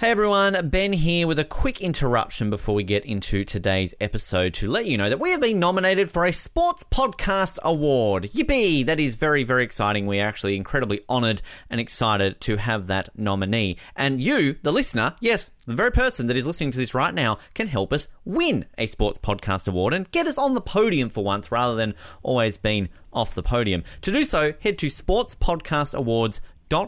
Hey everyone, Ben here with a quick interruption before we get into today's episode to let you know that we have been nominated for a Sports Podcast Award. Yippee! That is very, very exciting. We are actually incredibly honored and excited to have that nominee. And you, the listener, yes, the very person that is listening to this right now, can help us win a Sports Podcast Award and get us on the podium for once rather than always being off the podium. To do so, head to sportspodcastawards.com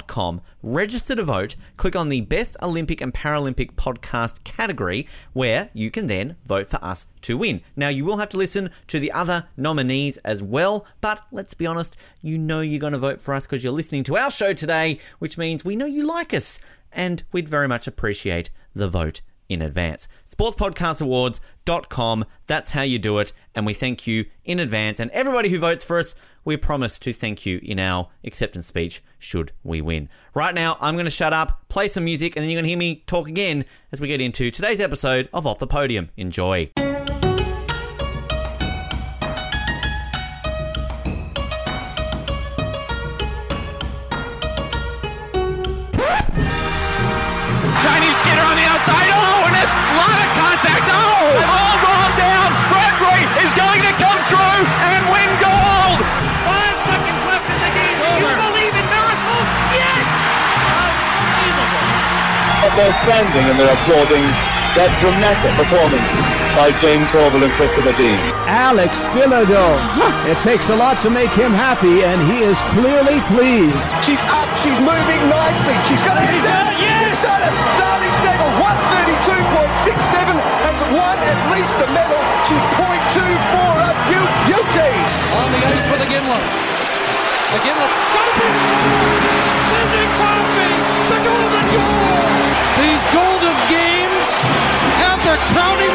com, register to vote, click on the Best Olympic and Paralympic Podcast category, where you can then vote for us to win. Now, you will have to listen to the other nominees as well, but let's be honest, you know you're going to vote for us because you're listening to our show today, which means we know you like us, and we'd very much appreciate the vote in advance. Sportspodcastawards.com, that's how you do it, and we thank you in advance. And everybody who votes for us, we promise to thank you in our acceptance speech should we win. Right now, I'm going to shut up, play some music, and then you're going to hear me talk again as we get into today's episode of Off the Podium. Enjoy. They're standing and they're applauding that dramatic performance by Jayne Torvill and Christopher Dean. Alex Bilodeau. It takes a lot to make him happy, and he is clearly pleased. She's up, she's moving nicely. She's got it. She's done it. Yes! She's done it. Sally Stengel, 132.67, has won at least a medal. She's 0.24 up. You beauty. On the ice for the Gimlet. The Gimlet scoping. Sidney Crosby, their crowning.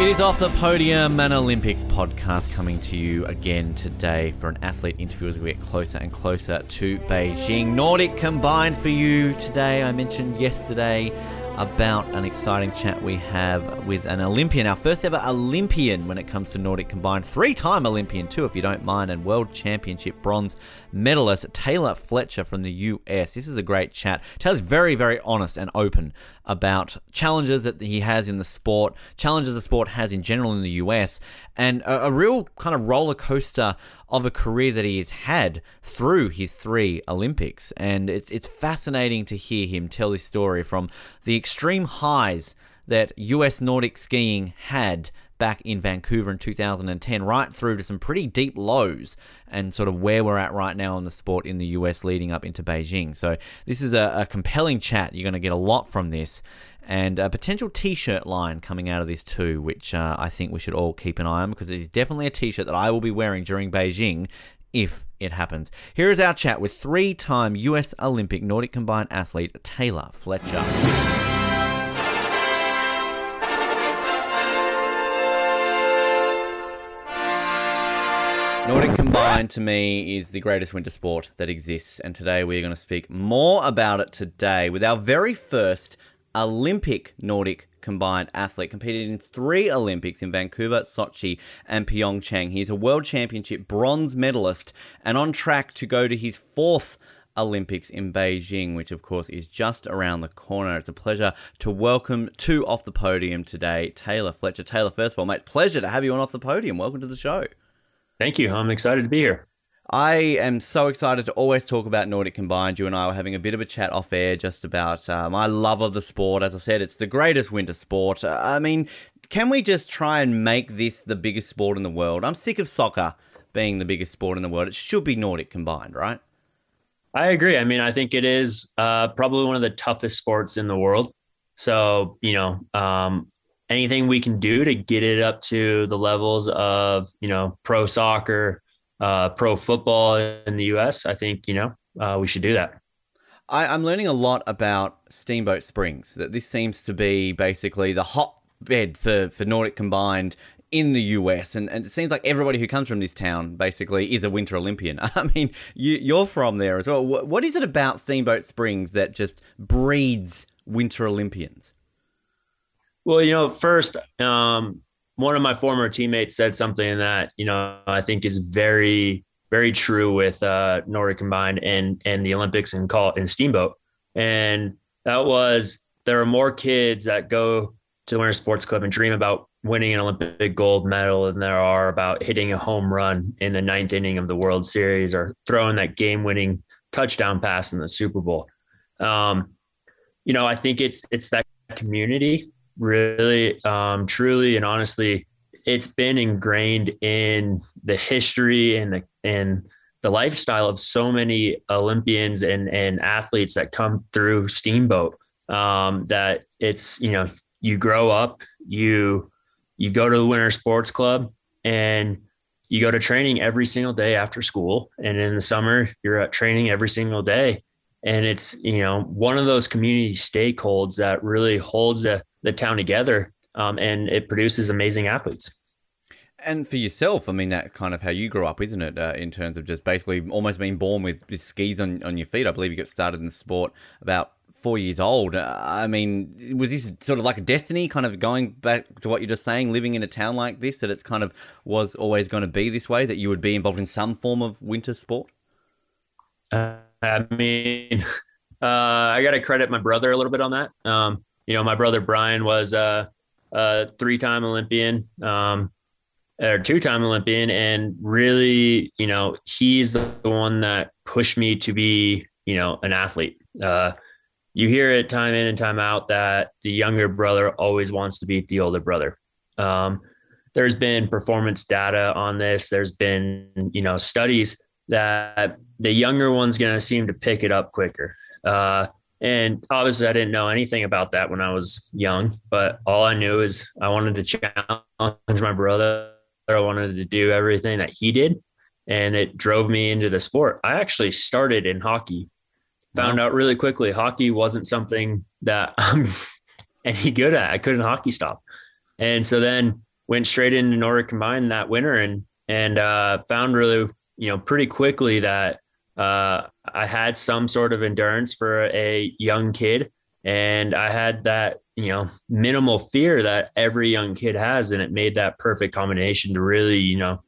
It is Off the Podium, an Olympics podcast coming to you again today for an athlete interview as we get closer and closer to Beijing. Nordic combined for you today. I mentioned yesterday about an exciting chat we have with an Olympian, our first ever Olympian when it comes to Nordic combined, three time Olympian too, if you don't mind, and World Championship bronze medalist Taylor Fletcher from the US. This is a great chat. Taylor's very, very honest and open about challenges that he has in the sport, challenges the sport has in general in the US, and a, a real kind of roller coaster of a career that he has had through his three Olympics. And it's it's fascinating to hear him tell his story from the extreme highs that US Nordic skiing had back in Vancouver in 2010, right through to some pretty deep lows and sort of where we're at right now in the sport in the US leading up into Beijing. So, this is a, a compelling chat. You're going to get a lot from this. And a potential t shirt line coming out of this too, which uh, I think we should all keep an eye on because it is definitely a t shirt that I will be wearing during Beijing if it happens. Here is our chat with three time US Olympic Nordic combined athlete Taylor Fletcher. Nordic combined to me is the greatest winter sport that exists, and today we're going to speak more about it today with our very first Olympic Nordic combined athlete. Competed in three Olympics in Vancouver, Sochi, and Pyeongchang. He's a world championship bronze medalist and on track to go to his fourth Olympics in Beijing, which of course is just around the corner. It's a pleasure to welcome to Off the Podium today, Taylor Fletcher. Taylor, first of all, mate, pleasure to have you on Off the Podium. Welcome to the show. Thank you. I'm excited to be here. I am so excited to always talk about Nordic Combined. You and I were having a bit of a chat off air just about uh, my love of the sport. As I said, it's the greatest winter sport. Uh, I mean, can we just try and make this the biggest sport in the world? I'm sick of soccer being the biggest sport in the world. It should be Nordic Combined, right? I agree. I mean, I think it is uh, probably one of the toughest sports in the world. So, you know, um, anything we can do to get it up to the levels of, you know, pro soccer, uh, pro football in the US, I think, you know, uh, we should do that. I, I'm learning a lot about Steamboat Springs, that this seems to be basically the hotbed for, for Nordic Combined in the US, and, and it seems like everybody who comes from this town basically is a Winter Olympian. I mean, you, you're from there as well. What, what is it about Steamboat Springs that just breeds Winter Olympians? Well, you know, first, um, one of my former teammates said something that, you know, I think is very very true with uh, Nordic combined and and the Olympics and call it in steamboat. And that was there are more kids that go to the Winter Sports Club and dream about winning an Olympic gold medal than there are about hitting a home run in the ninth inning of the World Series or throwing that game winning touchdown pass in the Super Bowl. Um, you know, I think it's it's that community really, um, truly, and honestly, it's been ingrained in the history and the and the lifestyle of so many Olympians and and athletes that come through Steamboat. Um, that it's you know you grow up, you you go to the Winter Sports Club, and you go to training every single day after school, and in the summer you're at training every single day, and it's you know one of those community stakeholders that really holds the the town together, um, and it produces amazing athletes. And for yourself, I mean, that kind of how you grew up, isn't it? Uh, in terms of just basically almost being born with, skis on, on your feet. I believe you got started in the sport about four years old. Uh, I mean, was this sort of like a destiny, kind of going back to what you're just saying, living in a town like this, that it's kind of was always going to be this way, that you would be involved in some form of winter sport? Uh, I mean, uh, I got to credit my brother a little bit on that. Um, you know, my brother Brian was a, a three-time Olympian. Um, or two-time Olympian, and really, you know, he's the one that pushed me to be, you know, an athlete. Uh, you hear it time in and time out that the younger brother always wants to beat the older brother. Um, there's been performance data on this. There's been, you know, studies that the younger one's going to seem to pick it up quicker. Uh, and obviously, I didn't know anything about that when I was young, but all I knew is I wanted to challenge my brother I wanted to do everything that he did. And it drove me into the sport. I actually started in hockey, found wow. out really quickly hockey wasn't something that I'm any good at. I couldn't hockey stop. And so then went straight into Nordic combined that winter and and uh, found really, you know, pretty quickly that uh, I had some sort of endurance for a young kid. And I had that you know minimal fear that every young kid has and it made that perfect combination to really you know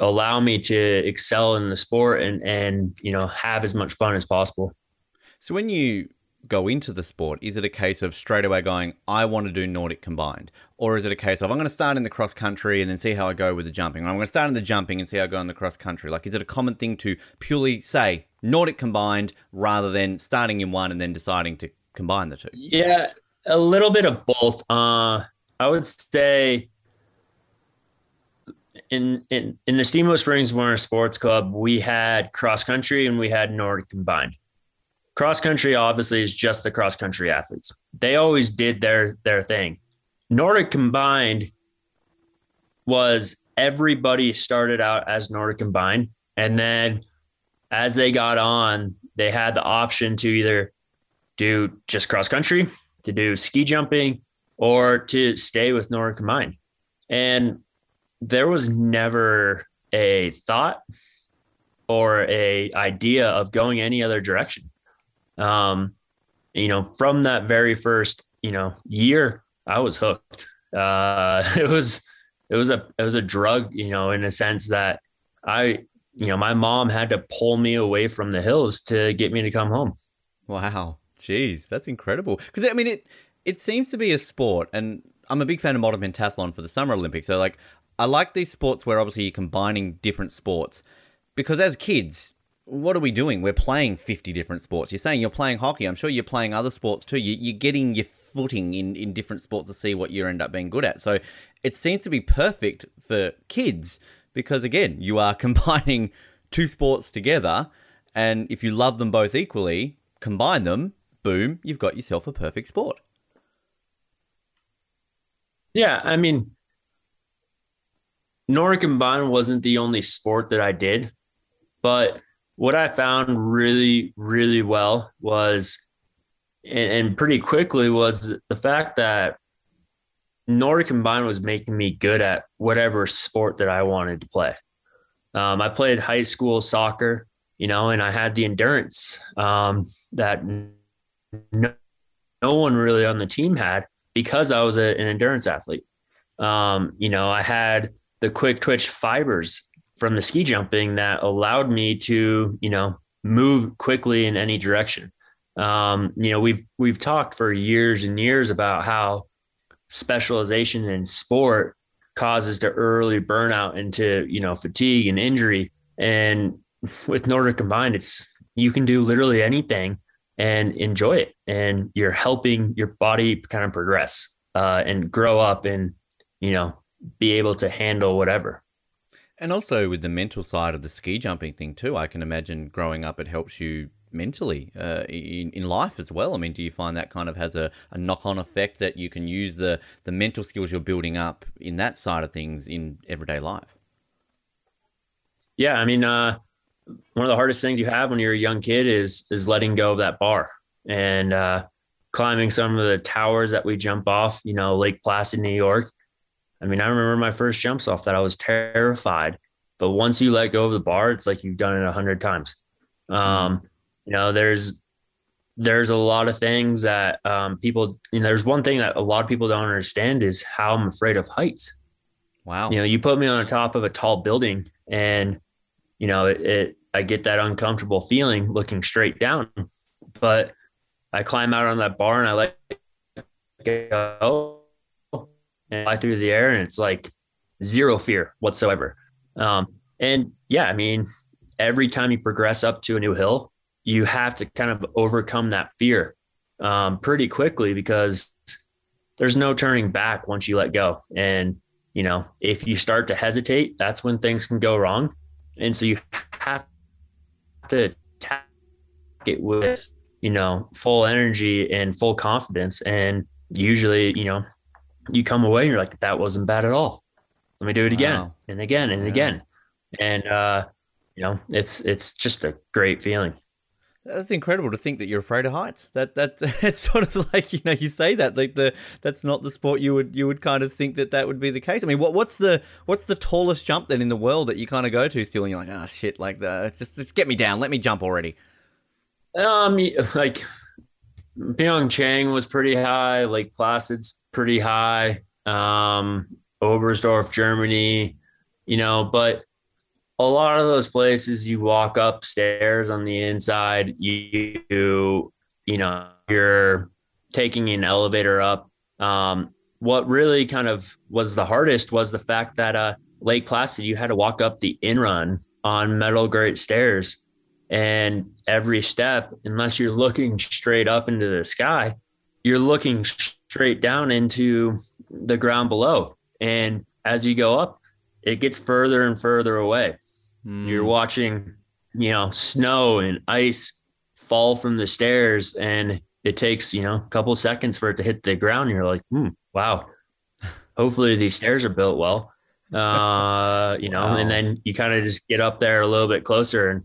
allow me to excel in the sport and and you know have as much fun as possible so when you go into the sport is it a case of straight away going i want to do nordic combined or is it a case of i'm going to start in the cross country and then see how i go with the jumping i'm going to start in the jumping and see how i go in the cross country like is it a common thing to purely say nordic combined rather than starting in one and then deciding to combine the two yeah a little bit of both. Uh, I would say in in in the Steamboat Springs Winter Sports Club, we had cross country and we had Nordic combined. Cross country obviously is just the cross country athletes. They always did their their thing. Nordic combined was everybody started out as Nordic combined, and then as they got on, they had the option to either do just cross country to do ski jumping or to stay with Nordic Combined. And there was never a thought or a idea of going any other direction. Um, you know, from that very first, you know, year, I was hooked. Uh, it was, it was a, it was a drug, you know, in a sense that I, you know, my mom had to pull me away from the hills to get me to come home. Wow. Jeez, that's incredible. Because I mean, it it seems to be a sport, and I'm a big fan of modern pentathlon for the Summer Olympics. So like, I like these sports where obviously you're combining different sports. Because as kids, what are we doing? We're playing 50 different sports. You're saying you're playing hockey. I'm sure you're playing other sports too. You, are getting your footing in, in different sports to see what you end up being good at. So it seems to be perfect for kids because, again, you are combining two sports together. And if you love them both equally, combine them, boom, you've got yourself a perfect sport. Yeah, I mean, Nordic combined wasn't the only sport that I did, but what I found really, really well was, and, and pretty quickly, was the fact that Nordic combined was making me good at whatever sport that I wanted to play. Um, I played high school soccer, you know, and I had the endurance um, that no, no one really on the team had because I was a, an endurance athlete. Um, you know, I had the quick twitch fibers from the ski jumping that allowed me to, you know, move quickly in any direction. Um, you know, we've we've talked for years and years about how specialization in sport causes the early burnout into, you know, fatigue and injury. And with Nordic combined, it's you can do literally anything and enjoy it. And you're helping your body kind of progress uh, and grow up and, you know, be able to handle whatever. And also with the mental side of the ski jumping thing too, I can imagine growing up it helps you mentally uh, in, in life as well. I mean, do you find that kind of has a, a knock on effect that you can use the, the mental skills you're building up in that side of things in everyday life? Yeah, I mean, uh, one of the hardest things you have when you're a young kid is is letting go of that bar and uh, climbing some of the towers that we jump off. You know, Lake Placid, New York. I mean, I remember my first jumps off that I was terrified, but once you let go of the bar, it's like you've done it a hundred times. Um, you know, there's there's a lot of things that um, people. You know, there's one thing that a lot of people don't understand is how I'm afraid of heights. Wow. You know, you put me on the top of a tall building and you know, it, it I get that uncomfortable feeling looking straight down. But I climb out on that bar and I let go and fly through the air, and it's like zero fear whatsoever. Um, and yeah, I mean, every time you progress up to a new hill, you have to kind of overcome that fear um, pretty quickly because there's no turning back once you let go. And you know, if you start to hesitate, that's when things can go wrong. And so you have to attack it with, you know, full energy and full confidence. And usually, you know, you come away and you're like, that wasn't bad at all. Let me do it again Wow. and again and Yeah. again. And uh, you know, it's it's just a great feeling. That's incredible to think that you're afraid of heights. That that it's sort of like you know you say that like the that's not the sport you would you would kind of think that that would be the case. I mean, what what's the what's the tallest jump then in the world that you kind of go to still and you're like, oh shit, like the just just get me down, let me jump already. Um, like Pyeongchang was pretty high. Lake Placid's pretty high. Um, Oberstdorf, Germany, you know, but a lot of those places you walk upstairs on the inside, you, you know, you're taking an elevator up. Um, what really kind of was the hardest was the fact that uh, Lake Placid, you had to walk up the in run on metal grate stairs and every step unless you're looking straight up into the sky you're looking straight down into the ground below. And as you go up it gets further and further away. Hmm. you're watching you know snow and ice fall from the stairs and it takes you know a couple seconds for it to hit the ground. You're like hmm wow. Hopefully these stairs are built well. Uh you know Wow. and then you kind of just get up there a little bit closer and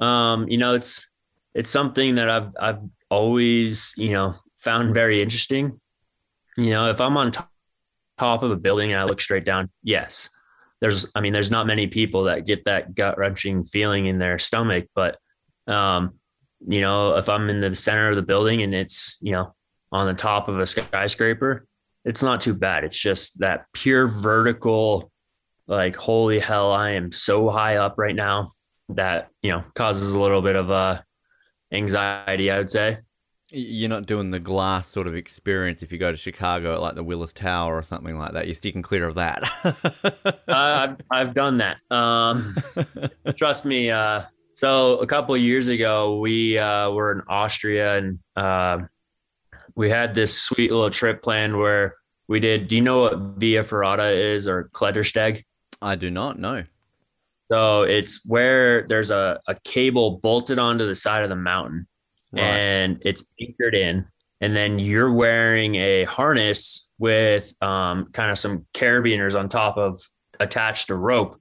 um you know it's it's something that i've i've always you know found very interesting. You know if i'm on top, top of a building and i look straight down yes. There's i mean there's not many people that get that gut wrenching feeling in their stomach but um you know if i'm in the center of the building and it's you know on the top of a skyscraper it's not too bad. It's just that pure vertical like holy hell i am so high up right now that you know causes a little bit of uh anxiety i would say You're not doing the glass sort of experience if you go to Chicago at like the Willis Tower or something like that. You're sticking clear of that. uh, I've I've done that. Um, trust me. Uh, so a couple of years ago, we uh, were in Austria and uh, we had this sweet little trip planned where we did. Do you know what Via Ferrata is or Klettersteg? I do not know. So it's where there's a, a cable bolted onto the side of the mountain Right. and it's anchored in. And then you're wearing a harness with um, kind of some carabiners on top of attached to rope.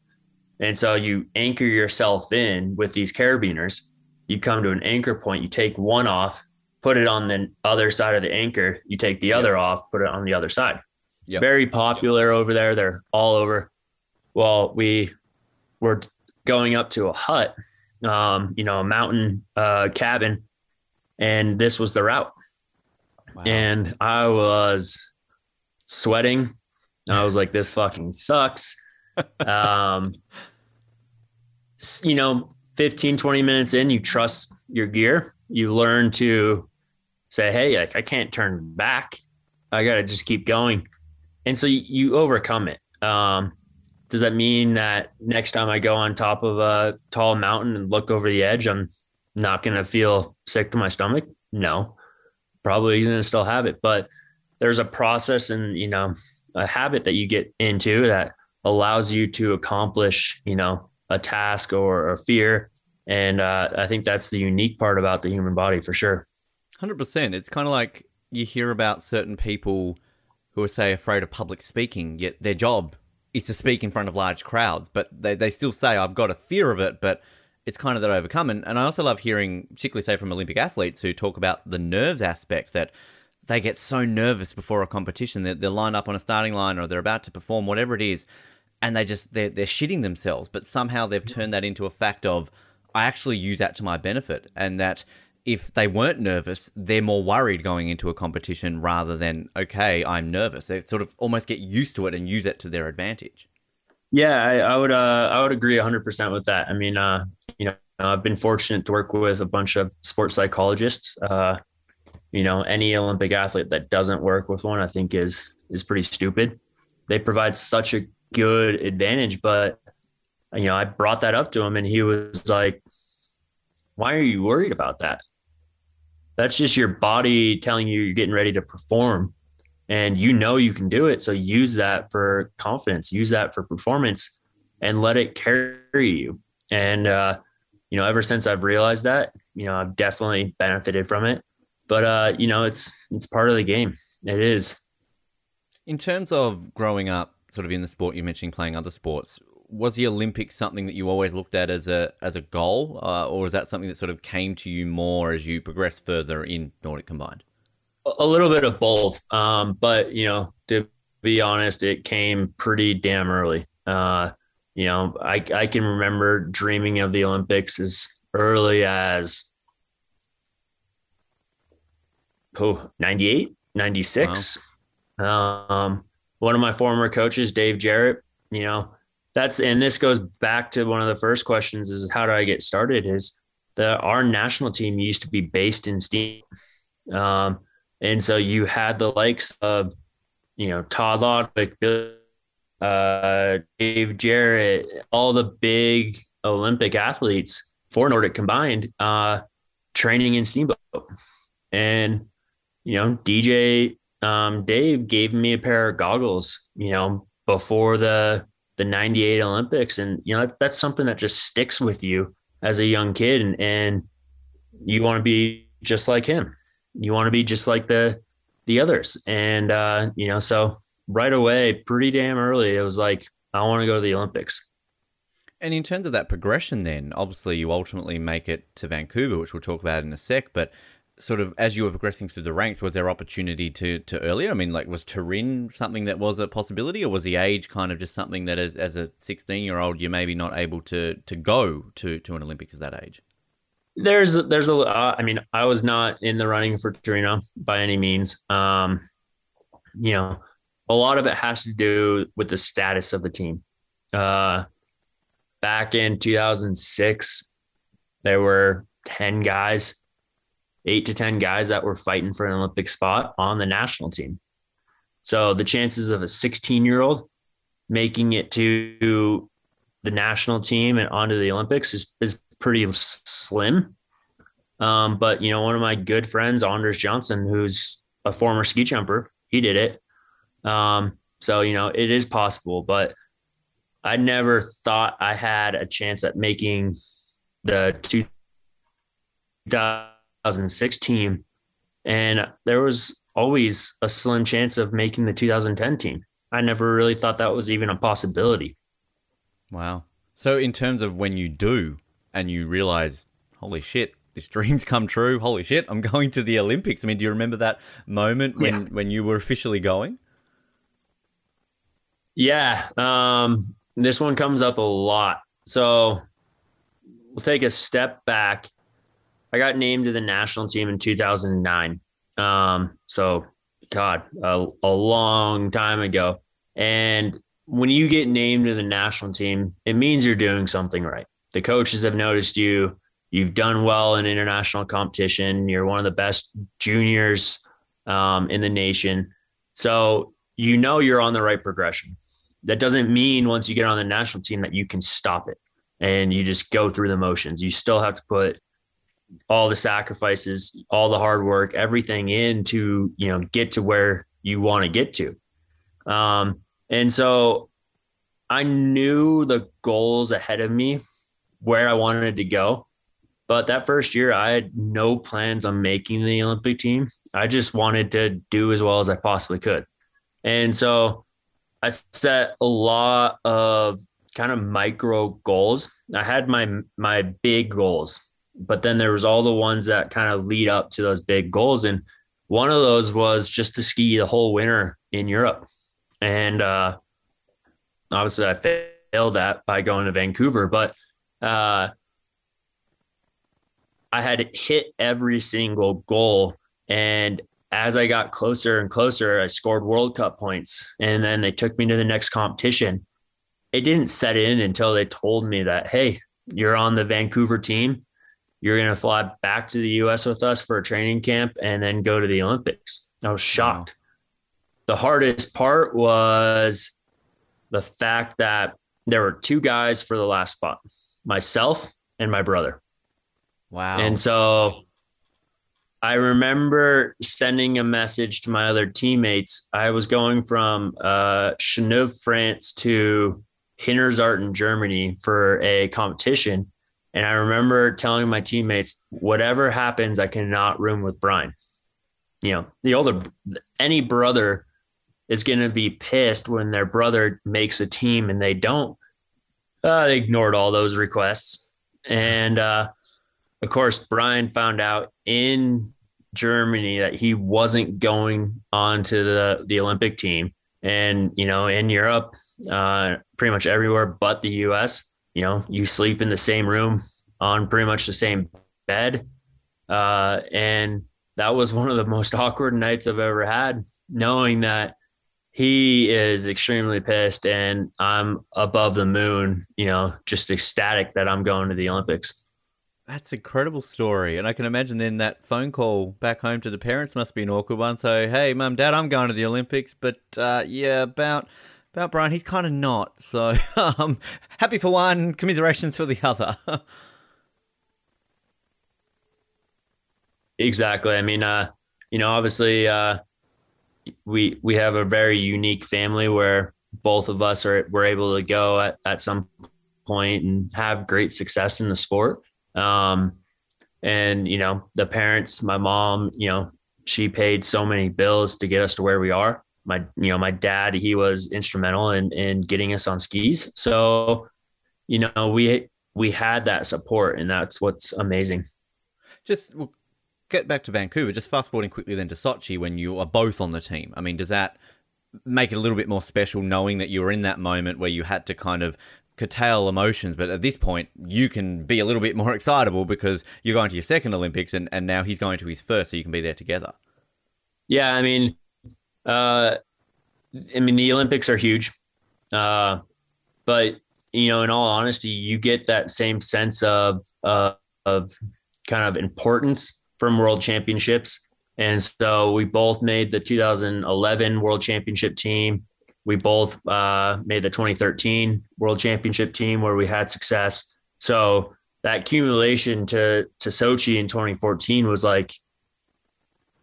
And so you anchor yourself in with these carabiners. You come to an anchor point, you take one off, put it on the other side of the anchor, you take the other off, put it on the other side. Yep. Very popular over there. They're all over. Well, we were going up to a hut, um, you know, a mountain uh, cabin, and this was the route. Wow. And I was sweating. I was like, this fucking sucks. um, you know, 15, 20 minutes in, you trust your gear. You learn to say, hey, like, I can't turn back. I got to just keep going. And so you, you overcome it. Um, does that mean that next time I go on top of a tall mountain and look over the edge, I'm not going to feel sick to my stomach? No, probably going to still have it. But there's a process and, you know, a habit that you get into that allows you to accomplish, you know, a task or a fear. And uh, I think that's the unique part about the human body for sure. 100%. It's kind of like you hear about certain people who are, say, afraid of public speaking, yet their job is to speak in front of large crowds, but they, they still say, I've got a fear of it, but it's kind of that overcome. And, and I also love hearing, particularly say from Olympic athletes who talk about the nerves aspect that they get so nervous before a competition. They're, they're lined up on a starting line or they're about to perform, whatever it is, and they just, they're, they're shitting themselves. But somehow they've turned that into a fact of, I actually use that to my benefit. And that if they weren't nervous, they're more worried going into a competition rather than, okay, I'm nervous. They sort of almost get used to it and use it to their advantage. Yeah, I, I would, uh, I would agree 100% with that. I mean, uh, you know, I've been fortunate to work with a bunch of sports psychologists. Uh, you know, any Olympic athlete that doesn't work with one, I think is is pretty stupid. They provide such a good advantage, but you know, I brought that up to him, and he was like, "Why are you worried about that? That's just your body telling you you're getting ready to perform, and you know you can do it. So use that for confidence, use that for performance, and let it carry you." And uh, you know, ever since I've realized that, you know, I've definitely benefited from it but uh, you know, it's it's part of the game. It is. In terms of growing up, sort of in the sport, you mentioned playing other sports. Was the Olympics something that you always looked at as a as a goal, uh, or was that something that sort of came to you more as you progressed further in Nordic combined? A little bit of both, um, but you know, to be honest, it came pretty damn early. Uh, you know, I I can remember dreaming of the Olympics as early as oh, 98, 96. Wow. Um, one of my former coaches, Dave Jarrett, you know, that's, and this goes back to one of the first questions is how do I get started is the, our national team used to be based in steam. Um, and so you had the likes of, you know, Todd Lodwick, uh, Dave Jarrett, all the big Olympic athletes for Nordic combined, uh, training in Steamboat. And you know, DJ um, Dave gave me a pair of goggles, you know, before the the 98 Olympics. And, you know, that, that's something that just sticks with you as a young kid. And, and you want to be just like him. You want to be just like the, the others. And, uh, you know, so right away, pretty damn early, it was like, I want to go to the Olympics. And in terms of that progression, then obviously you ultimately make it to Vancouver, which we'll talk about in a sec. But sort of as you were progressing through the ranks, was there opportunity to to earlier? I mean, like was Turin something that was a possibility, or was the age kind of just something that as as a sixteen year old you're maybe not able to to go to to an Olympics at that age? There's there's a uh, I mean I was not in the running for Torino by any means. Um, you know, a lot of it has to do with the status of the team. Uh, back in 2006, there were 10 guys eight to 10 guys that were fighting for an Olympic spot on the national team. So the chances of a 16 year old making it to the national team and onto the Olympics is, is pretty slim. Um, but, you know, one of my good friends, Anders Johnson, who's a former ski jumper, he did it. Um, so, you know, it is possible, but I never thought I had a chance at making the 2000 2006 team, and there was always a slim chance of making the 2010 team. I never really thought that was even a possibility. Wow. So, in terms of when you do and you realize, holy shit, this dream's come true. Holy shit, I'm going to the Olympics. I mean, do you remember that moment when, yeah. when you were officially going? Yeah. Um, this one comes up a lot. So, we'll take a step back I got named to the national team in 2009. Um, so, God, a, a long time ago. And when you get named to the national team, it means you're doing something right. the coaches have noticed you. You've done well in international competition. You're one of the best juniors um, in the nation. So you know you're on the right progression. That doesn't mean once you get on the national team that you can stop it and you just go through the motions. You still have to put all the sacrifices, all the hard work, everything in to, you know, get to where you want to get to. Um, and so I knew the goals ahead of me, where I wanted to go. But that first year, I had no plans on making the Olympic team. I just wanted to do as well as I possibly could. And so I set a lot of kind of micro goals. I had my my big goals, but then there was all the ones that kind of lead up to those big goals. And one of those was just to ski the whole winter in Europe. And uh, obviously I failed that by going to Vancouver, but uh, I had hit every single goal. And as I got closer and closer, I scored World Cup points. And then they took me to the next competition. It didn't set in until they told me that, hey, you're on the Vancouver team. You're going to fly back to the US with us for a training camp and then go to the Olympics. I was shocked. Wow. The hardest part was the fact that there were two guys for the last spot myself and my brother. Wow. And so I remember sending a message to my other teammates. I was going from uh, Chaux-Neuve, France to Hinterzarten in Germany for a competition. And I remember telling my teammates, whatever happens, I cannot room with Brian. You know, the older, any brother is going to be pissed when their brother makes a team and they don't. Uh, they ignored all those requests. And uh, of course, Brian found out in Germany that he wasn't going on to the, the Olympic team. And, you know, in Europe, uh, pretty much everywhere but the US, you know, you sleep in the same room on pretty much the same bed. Uh, and that was one of the most awkward nights I've ever had, knowing that he is extremely pissed and I'm above the moon, you know, just ecstatic that I'm going to the Olympics. That's incredible story. And I can imagine then that phone call back home to the parents must be an awkward one. So, hey, mum, dad, I'm going to the Olympics, but uh, yeah, about about Brian, he's kind of not. So, um, happy for one, commiserations for the other. exactly. I mean, uh, you know, obviously, uh, we we have a very unique family where both of us are we're able to go at, at some point and have great success in the sport. Um, and you know, the parents, my mom, you know, she paid so many bills to get us to where we are. My, you know, my dad, he was instrumental in in getting us on skis. So, you know, we we had that support, and that's what's amazing. Just get back to Vancouver, just fast forwarding quickly then to Sochi when you are both on the team. I mean, does that make it a little bit more special knowing that you were in that moment where you had to kind of curtail emotions, but at this point you can be a little bit more excitable because you're going to your second Olympics and, and now he's going to his first, so you can be there together. Yeah, I mean, uh, I mean the Olympics are huge, uh, but you know, in all honesty, you get that same sense of uh, of kind of importance from World Championships. And so we both made the 2011 World Championship team. We both uh, made the 2013 World Championship team where we had success. So that accumulation to to Sochi in 2014 was like,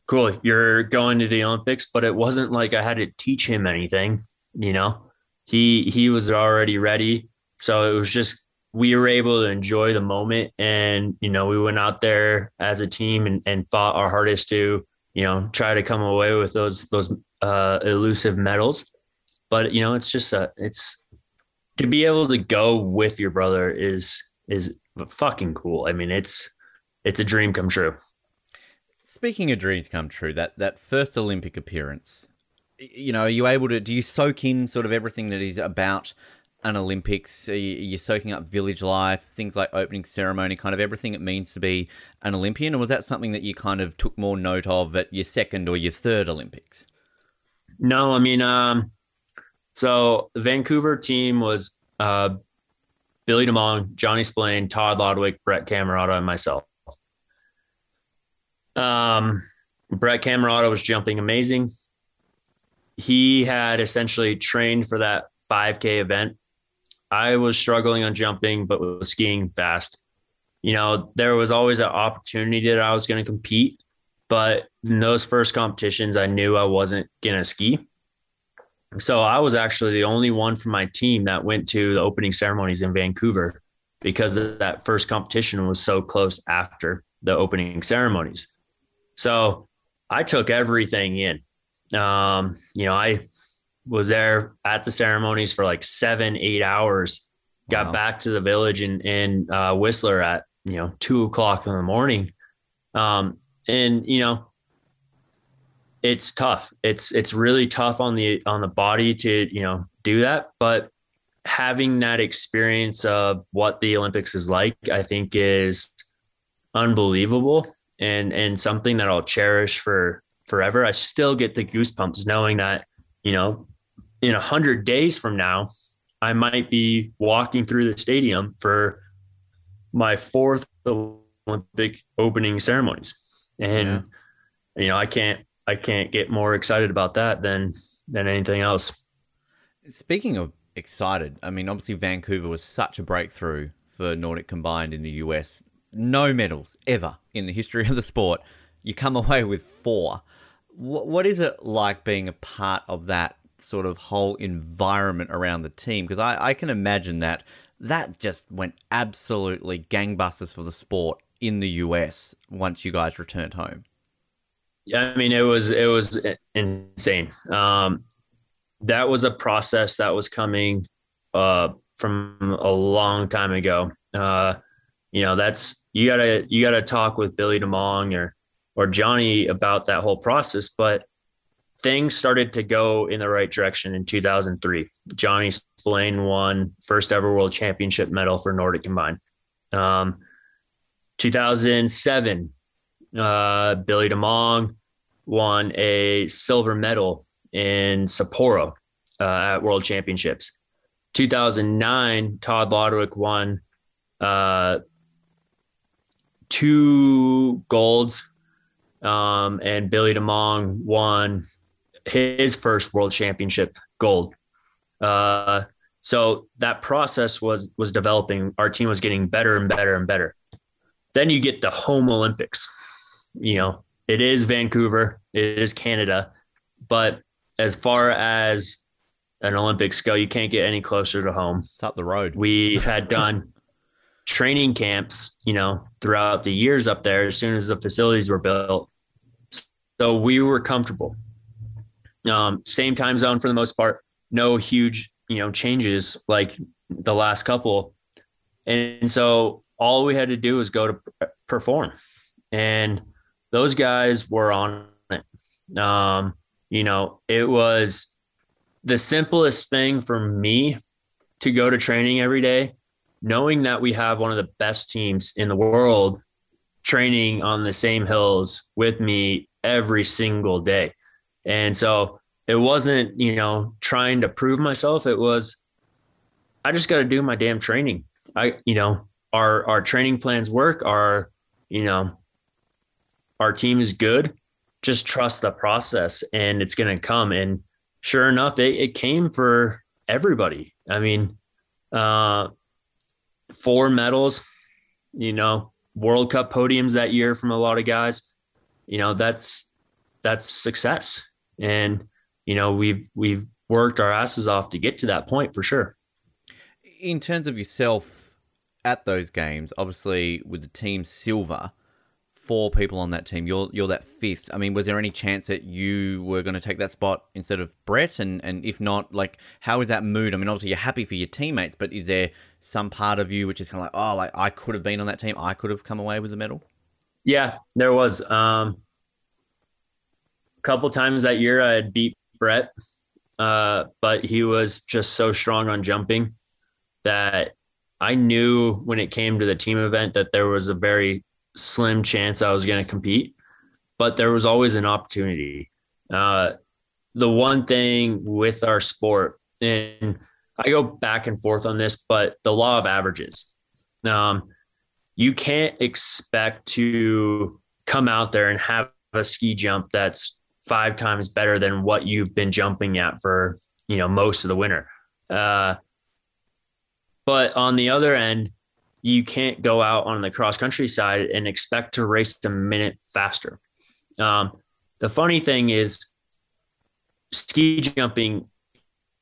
cool. You're going to the Olympics, but it wasn't like I had to teach him anything. You know, he he was already ready. So it was just we were able to enjoy the moment and you know we went out there as a team and, and fought our hardest to you know try to come away with those those uh, elusive medals but you know it's just a it's to be able to go with your brother is is fucking cool i mean it's it's a dream come true speaking of dreams come true that that first olympic appearance you know are you able to do you soak in sort of everything that is about an Olympics, you're soaking up village life, things like opening ceremony, kind of everything it means to be an Olympian? Or was that something that you kind of took more note of at your second or your third Olympics? No, I mean, um, so the Vancouver team was uh, Billy DeMong, Johnny Spillane, Todd Lodwick, Brett Camerota, and myself. Um, Brett Camerota was jumping amazing. He had essentially trained for that 5K event. I was struggling on jumping, but was skiing fast. You know, there was always an opportunity that I was going to compete, but in those first competitions, I knew I wasn't going to ski. So I was actually the only one from my team that went to the opening ceremonies in Vancouver because that first competition was so close after the opening ceremonies. So I took everything in. Um, you know, I was there at the ceremonies for like seven, eight hours. Got wow. back to the village in in uh, Whistler at you know two o'clock in the morning, um, and you know it's tough. It's it's really tough on the on the body to you know do that, but having that experience of what the Olympics is like, I think is unbelievable and and something that I'll cherish for forever. I still get the goosebumps knowing that, you know, in a hundred days from now, I might be walking through the stadium for my fourth Olympic opening ceremonies. And yeah. you know, I can't I can't get more excited about that than than anything else. Speaking of excited, I mean obviously Vancouver was such a breakthrough for Nordic combined in the US. No medals ever in the history of the sport. You come away with four what is it like being a part of that sort of whole environment around the team? Because I, I can imagine that that just went absolutely gangbusters for the sport in the US once you guys returned home. Yeah, I mean it was it was insane. Um, that was a process that was coming uh, from a long time ago. Uh, you know, that's you gotta you gotta talk with Billy DeMong or or Johnny about that whole process, but things started to go in the right direction in 2003. Johnny Spillane won first ever world championship medal for Nordic combined. Um, 2007, uh, Billy DeMong won a silver medal in Sapporo uh, at World Championships. 2009, Todd Lodwick won uh, two golds um, and Billy DeMong won his first world championship gold. Uh, so that process was was developing. Our team was getting better and better and better. Then you get the home Olympics. You know, it is Vancouver, it is Canada, but as far as an Olympics go, you can't get any closer to home. It's up the road. We had done training camps, you know, throughout the years up there as soon as the facilities were built. So we were comfortable. Um, same time zone for the most part. No huge, you know, changes like the last couple. And so all we had to do was go to perform. And those guys were on it. Um, you know, it was the simplest thing for me to go to training every day, knowing that we have one of the best teams in the world training on the same hills with me every single day. And so it wasn't, you know, trying to prove myself. It was, I just got to do my damn training. I, you know, our, our training plans work. Our, you know, our team is good. Just trust the process and it's going to come. And sure enough, it, it came for everybody. I mean, uh, four medals, you know, World Cup podiums that year from a lot of guys you know that's that's success. And you know we've we've worked our asses off to get to that point for sure. In terms of yourself at those games obviously with the team silver four people on that team you're you're that fifth. I mean was there any chance that you were going to take that spot instead of brett? And and if not like how is that mood? I mean obviously you're happy for your teammates but is there some part of you which is kind of like oh like i could have been on that team i could have come away with a medal yeah, there was. Um, a couple times that year I had beat Brett, uh, but he was just so strong on jumping that I knew when it came to the team event that there was a very slim chance I was going to compete, but there was always an opportunity. Uh, the one thing with our sport, and I go back and forth on this, but the law of averages. Um, you can't expect to come out there and have a ski jump that's five times better than what you've been jumping at for you know most of the winter. Uh, but on the other end, you can't go out on the cross country side and expect to race a minute faster. Um, the funny thing is, ski jumping,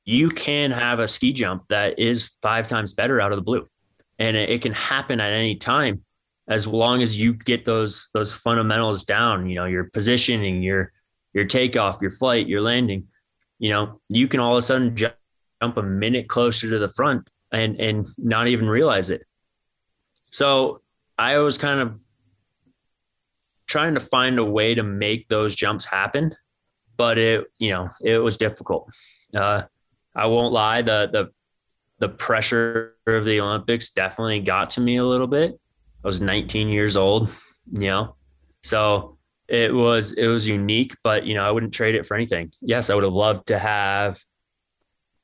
you can have a ski jump that is five times better out of the blue, and it, can happen at any time as long as you get those those fundamentals down. You know, your positioning, your your takeoff, your flight, your landing. You know, you can all of a sudden jump a minute closer to the front and and not even realize it. So I was kind of trying to find a way to make those jumps happen, but it you know it was difficult. Uh, I won't lie the the the pressure of the Olympics definitely got to me a little bit. I was 19 years old, you know, so it was it was unique, but you know I wouldn't trade it for anything. Yes, I would have loved to have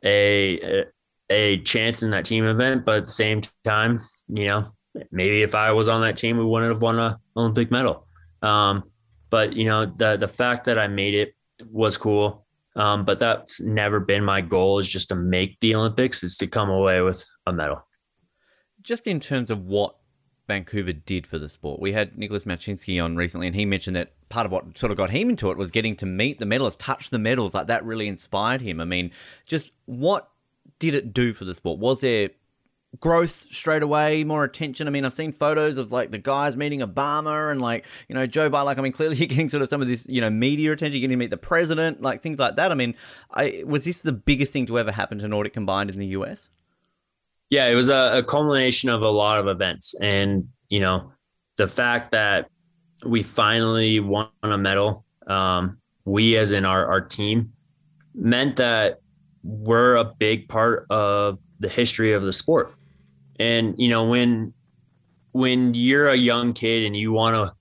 a, a a chance in that team event, but at the same time, you know, maybe if I was on that team, we wouldn't have won an Olympic medal. Um, but you know, the the fact that I made it was cool. Um, but that's never been my goal. Is just to make the Olympics. Is to come away with a medal. Just in terms of what Vancouver did for the sport, we had Nicholas Machinsky on recently, and he mentioned that part of what sort of got him into it was getting to meet the medalists, touch the medals. Like that really inspired him. I mean, just what did it do for the sport? Was there growth straight away, more attention? I mean, I've seen photos of like the guys meeting Obama and like, you know, Joe Biden. Like, I mean, clearly you're getting sort of some of this, you know, media attention, you're getting to meet the president, like things like that. I mean, I, was this the biggest thing to ever happen to Nordic combined in the US? Yeah, it was a, a culmination of a lot of events. And, you know, the fact that we finally won a medal, um, we as in our, our team, meant that we're a big part of the history of the sport. And you know, when when you're a young kid and you want to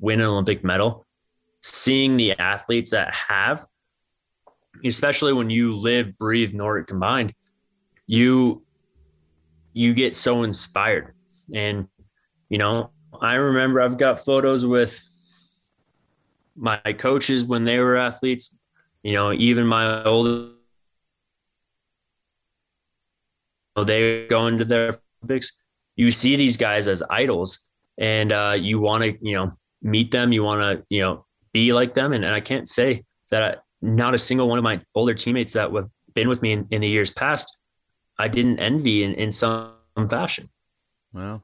win an Olympic medal, seeing the athletes that have, especially when you live, breathe Nordic combined, you you get so inspired. And you know, I remember I've got photos with my coaches when they were athletes, you know, even my oldest they go into their Olympics, you see these guys as idols and uh, you want to, you know, meet them. You want to, you know, be like them. And, and I can't say that I, not a single one of my older teammates that have been with me in, in the years past, I didn't envy in, in some fashion. Wow.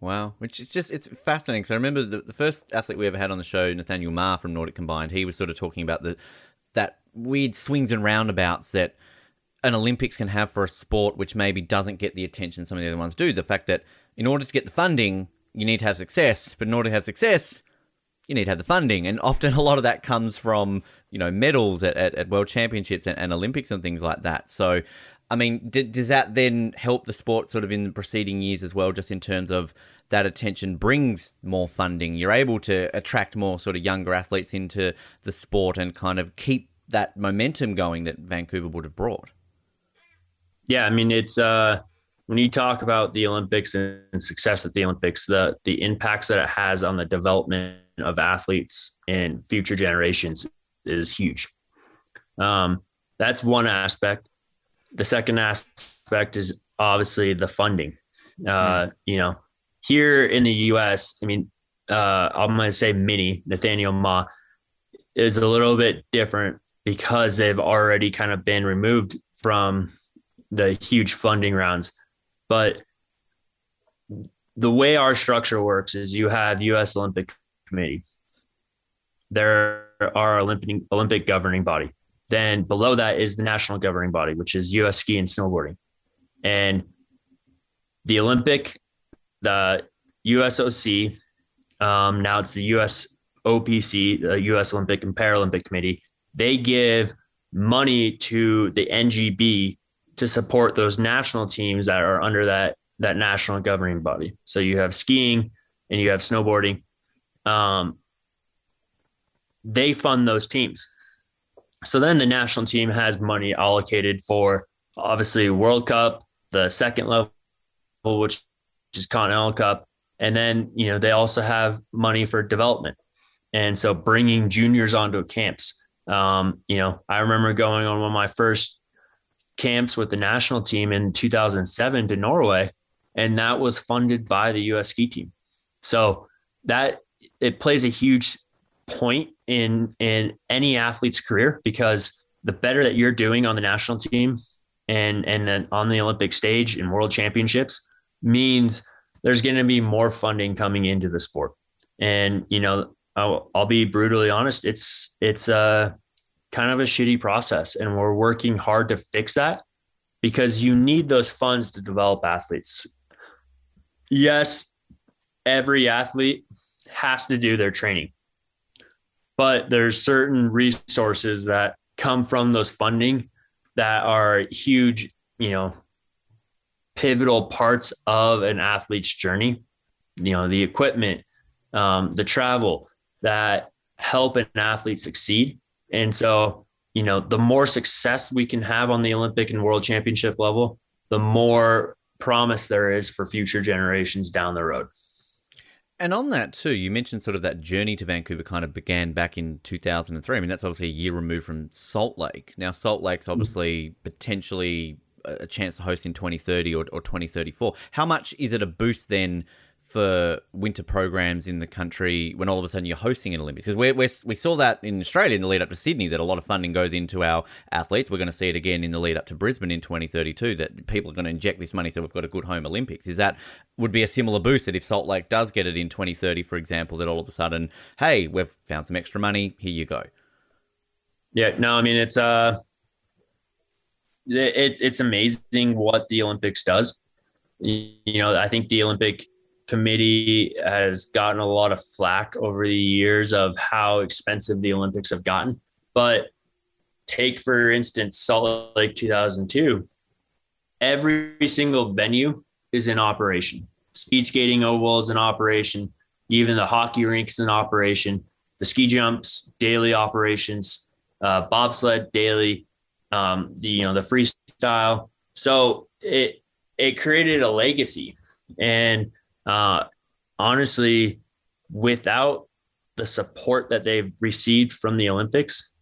Wow. Which is just, it's fascinating. Because I remember the, the first athlete we ever had on the show, Nathaniel Ma from Nordic Combined, he was sort of talking about the, that weird swings and roundabouts that an Olympics can have for a sport which maybe doesn't get the attention some of the other ones do. The fact that in order to get the funding, you need to have success, but in order to have success, you need to have the funding. And often a lot of that comes from, you know, medals at, at, at world championships and, and, Olympics and things like that. So, I mean, d- does that then help the sport sort of in the preceding years as well, just in terms of that attention brings more funding? You're able to attract more sort of younger athletes into the sport and kind of keep that momentum going that Vancouver would have brought yeah, I mean, it's uh, when you talk about the Olympics and success at the Olympics, the the impacts that it has on the development of athletes and future generations is huge. Um, that's one aspect. The second aspect is obviously the funding. Uh, you know, here in the U.S., I mean, uh, I'm going to say mini Nathaniel Ma is a little bit different because they've already kind of been removed from the huge funding rounds. But the way our structure works is you have U.S. Olympic Committee. There are Olympic Olympic governing body. Then below that is the national governing body, which is U.S. ski and snowboarding, and the Olympic, the USOC. Um, now it's the U.S. OPC, the U.S. Olympic and Paralympic Committee. They give money to the NGB to support those national teams that are under that that national governing body. So you have skiing and you have snowboarding. Um, they fund those teams. So then the national team has money allocated for obviously World Cup, the second level, which is Continental Cup, and then you know they also have money for development, and so bringing juniors onto camps. Um, you know, I remember going on one of my first camps with the national team in 2007 to Norway, and that was funded by the U.S. ski team. So that it plays a huge point in in any athlete's career because the better that you're doing on the national team and and then on the Olympic stage and world championships means there's going to be more funding coming into the sport. And you know, I'll, I'll be brutally honest, it's it's a kind of a shitty process and we're working hard to fix that because you need those funds to develop athletes. Yes, every athlete has to do their training. But there's certain resources that come from those funding that are huge, you know, pivotal parts of an athlete's journey. You know, the equipment, um, the travel that help an athlete succeed. And so, you know, the more success we can have on the Olympic and world championship level, the more promise there is for future generations down the road. And on that too, you mentioned sort of that journey to Vancouver kind of began back in 2003. I mean, that's obviously a year removed from Salt Lake. Now, Salt Lake's obviously mm-hmm. potentially a chance to host in 2030 or, or 2034. How much is it a boost then for winter programs in the country when all of a sudden you're hosting an Olympics? Because we we we saw that in Australia in the lead up to Sydney that a lot of funding goes into our athletes. We're going to see it again in the lead up to Brisbane in 2032 that people are going to inject this money so we've got a good home Olympics. Is that would be a similar boost that if Salt Lake does get it in 2030, for example, that all of a sudden, hey, we've found some extra money, here you go. Yeah, no, I mean it's uh it, it's amazing what the Olympics does. You know, I think the Olympic committee has gotten a lot of flack over the years of how expensive the Olympics have gotten. But take, for instance, Salt Lake 2002, every single venue is in operation. Speed skating oval is in operation. Even the hockey rink is in operation. The ski jumps, daily operations, uh, bobsled, daily, um, the, you know, the freestyle. So it, it created a legacy. And uh, honestly, without the support that they've received from the Olympics,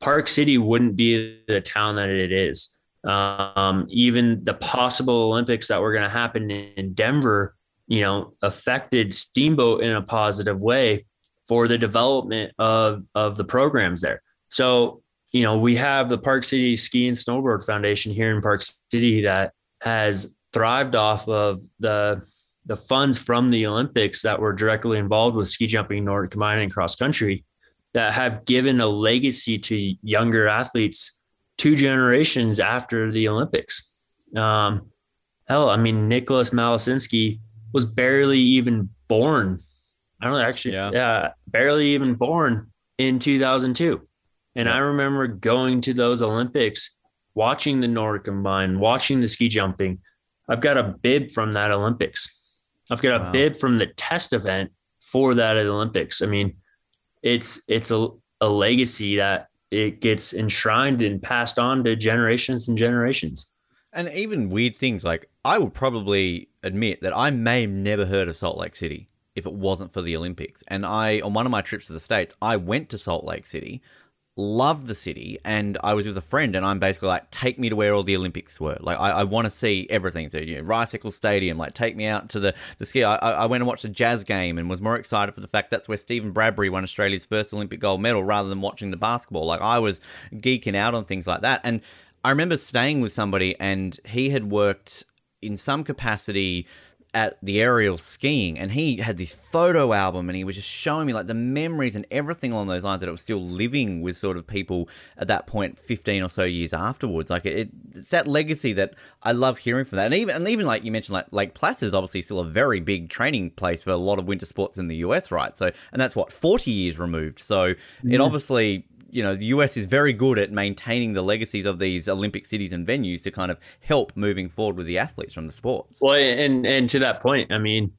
Park City wouldn't be the town that it is. Um, even the possible Olympics that were going to happen in Denver, you know, affected Steamboat in a positive way for the development of of the programs there. So, you know, we have the Park City Ski and Snowboard Foundation here in Park City that has thrived off of the the funds from the Olympics that were directly involved with ski jumping, Nordic combined, and cross country that have given a legacy to younger athletes two generations after the Olympics. Um, hell, I mean, Nicholas Malacinski was barely even born. I don't know, actually, yeah. yeah, barely even born in 2002. And yeah. I remember going to those Olympics, watching the Nordic combined, watching the ski jumping. I've got a bib from that Olympics I've got a wow. bib from the test event for that at Olympics. I mean, it's it's a, a legacy that it gets enshrined and passed on to generations and generations. And even weird things like I would probably admit that I may have never heard of Salt Lake City if it wasn't for the Olympics. And I on one of my trips to the States, I went to Salt Lake City loved the city and I was with a friend and I'm basically like, take me to where all the Olympics were. Like, I, I want to see everything. So, you know, Stadium, like, take me out to the, the ski. I, I went and watched a jazz game and was more excited for the fact that's where Steven Bradbury won Australia's first Olympic gold medal rather than watching the basketball. Like, I was geeking out on things like that. And I remember staying with somebody and he had worked in some capacity at the aerial skiing and he had this photo album and he was just showing me like the memories and everything along those lines that it was still living with sort of people at that point 15 or so years afterwards. Like it, it's that legacy that I love hearing from that. And even and even like you mentioned like Lake Placid is obviously still a very big training place for a lot of winter sports in the US right? So and that's what 40 years removed? So mm. it obviously you know, the US is very good at maintaining the legacies of these Olympic cities and venues to kind of help moving forward with the athletes from the sports. Well, and and to that point, I mean,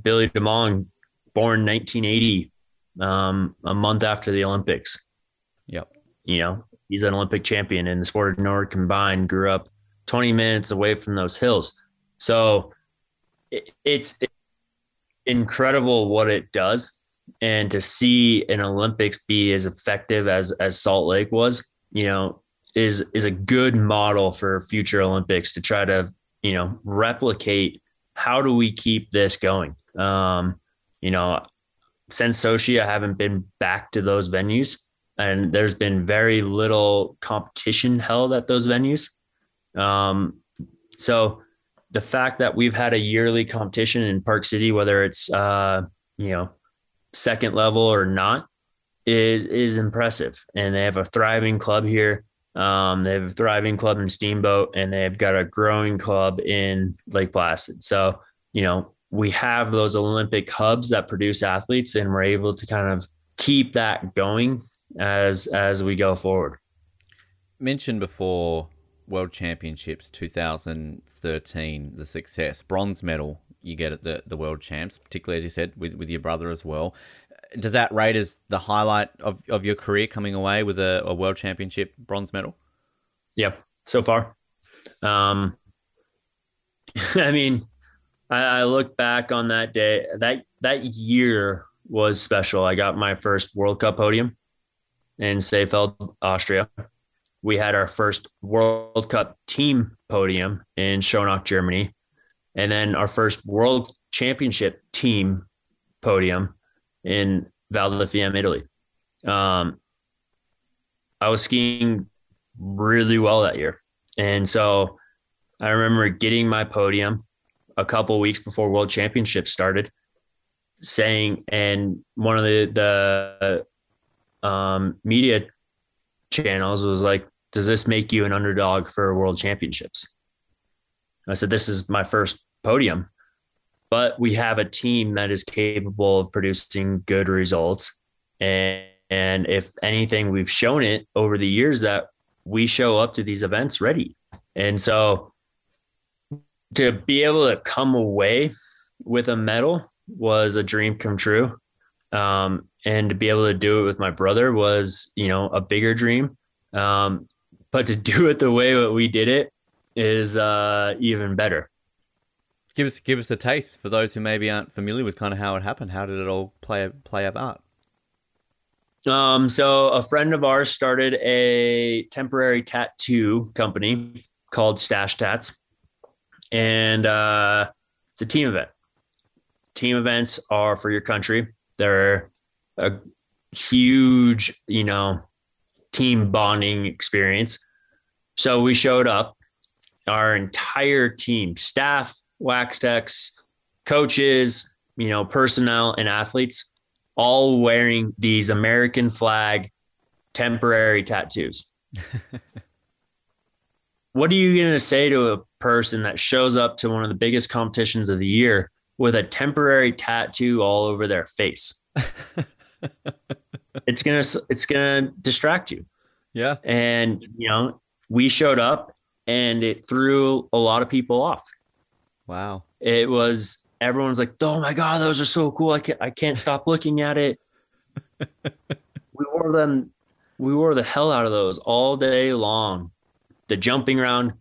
Billy DeMong, born 1980, um, a month after the Olympics. Yep. You know, he's an Olympic champion in the sport of Nordic combined. Grew up 20 minutes away from those hills. So it, it's incredible what it does. And to see an Olympics be as effective as, as Salt Lake was, you know, is, is a good model for future Olympics to try to, you know, replicate how do we keep this going? Um, you know, since Sochi, I haven't been back to those venues and there's been very little competition held at those venues. Um, so the fact that we've had a yearly competition in Park City, whether it's uh, you know second level or not, is is impressive. And they have a thriving club here. Um, they have a thriving club in Steamboat, and they've got a growing club in Lake Placid. So you know we have those Olympic hubs that produce athletes, and we're able to kind of keep that going as as we go forward. Mentioned before World Championships 2013, the success, bronze medal you get at the, the World Champs, particularly as you said with, with your brother as well. Does that rate as the highlight of, of your career coming away with a, a World Championship bronze medal? Yeah, so far. Um, I mean, I, I look back on that day. That that year was special. I got my first World Cup podium in Seefeld, Austria. We had our first World Cup team podium in Schonach, Germany, and then our first World Championship team podium in Val di Fiemme, Italy. Um, I was skiing really well that year, and so I remember getting my podium a couple weeks before World Championships started, saying, and one of the the um, media channels was like, "Does this make you an underdog for World Championships?" I said, "This is my first podium, but we have a team that is capable of producing good results, and and if anything, we've shown it over the years that we show up to these events ready, and so." To be able to come away with a medal was a dream come true. Um, and to be able to do it with my brother was you know a bigger dream um, but to do it the way that we did it is uh, even better. Give us give us a taste for those who maybe aren't familiar with kind of how it happened. How did it all play play out um, so a friend of ours started a temporary tattoo company called stash tats. And uh, it's a team event. Team events are for your country. They're a huge, you know, team bonding experience. So we showed up, our entire team, staff, wax techs, coaches, you know, personnel and athletes, all wearing these American flag temporary tattoos. what are you going to say to a person that shows up to one of the biggest competitions of the year with a temporary tattoo all over their face? it's gonna it's gonna distract you. Yeah. And you know, we showed up and it threw a lot of people off. Wow. It was everyone's like, "Oh my god, those are so cool! I can't I can't stop looking at it." we wore them. We wore the hell out of those all day long. The jumping around,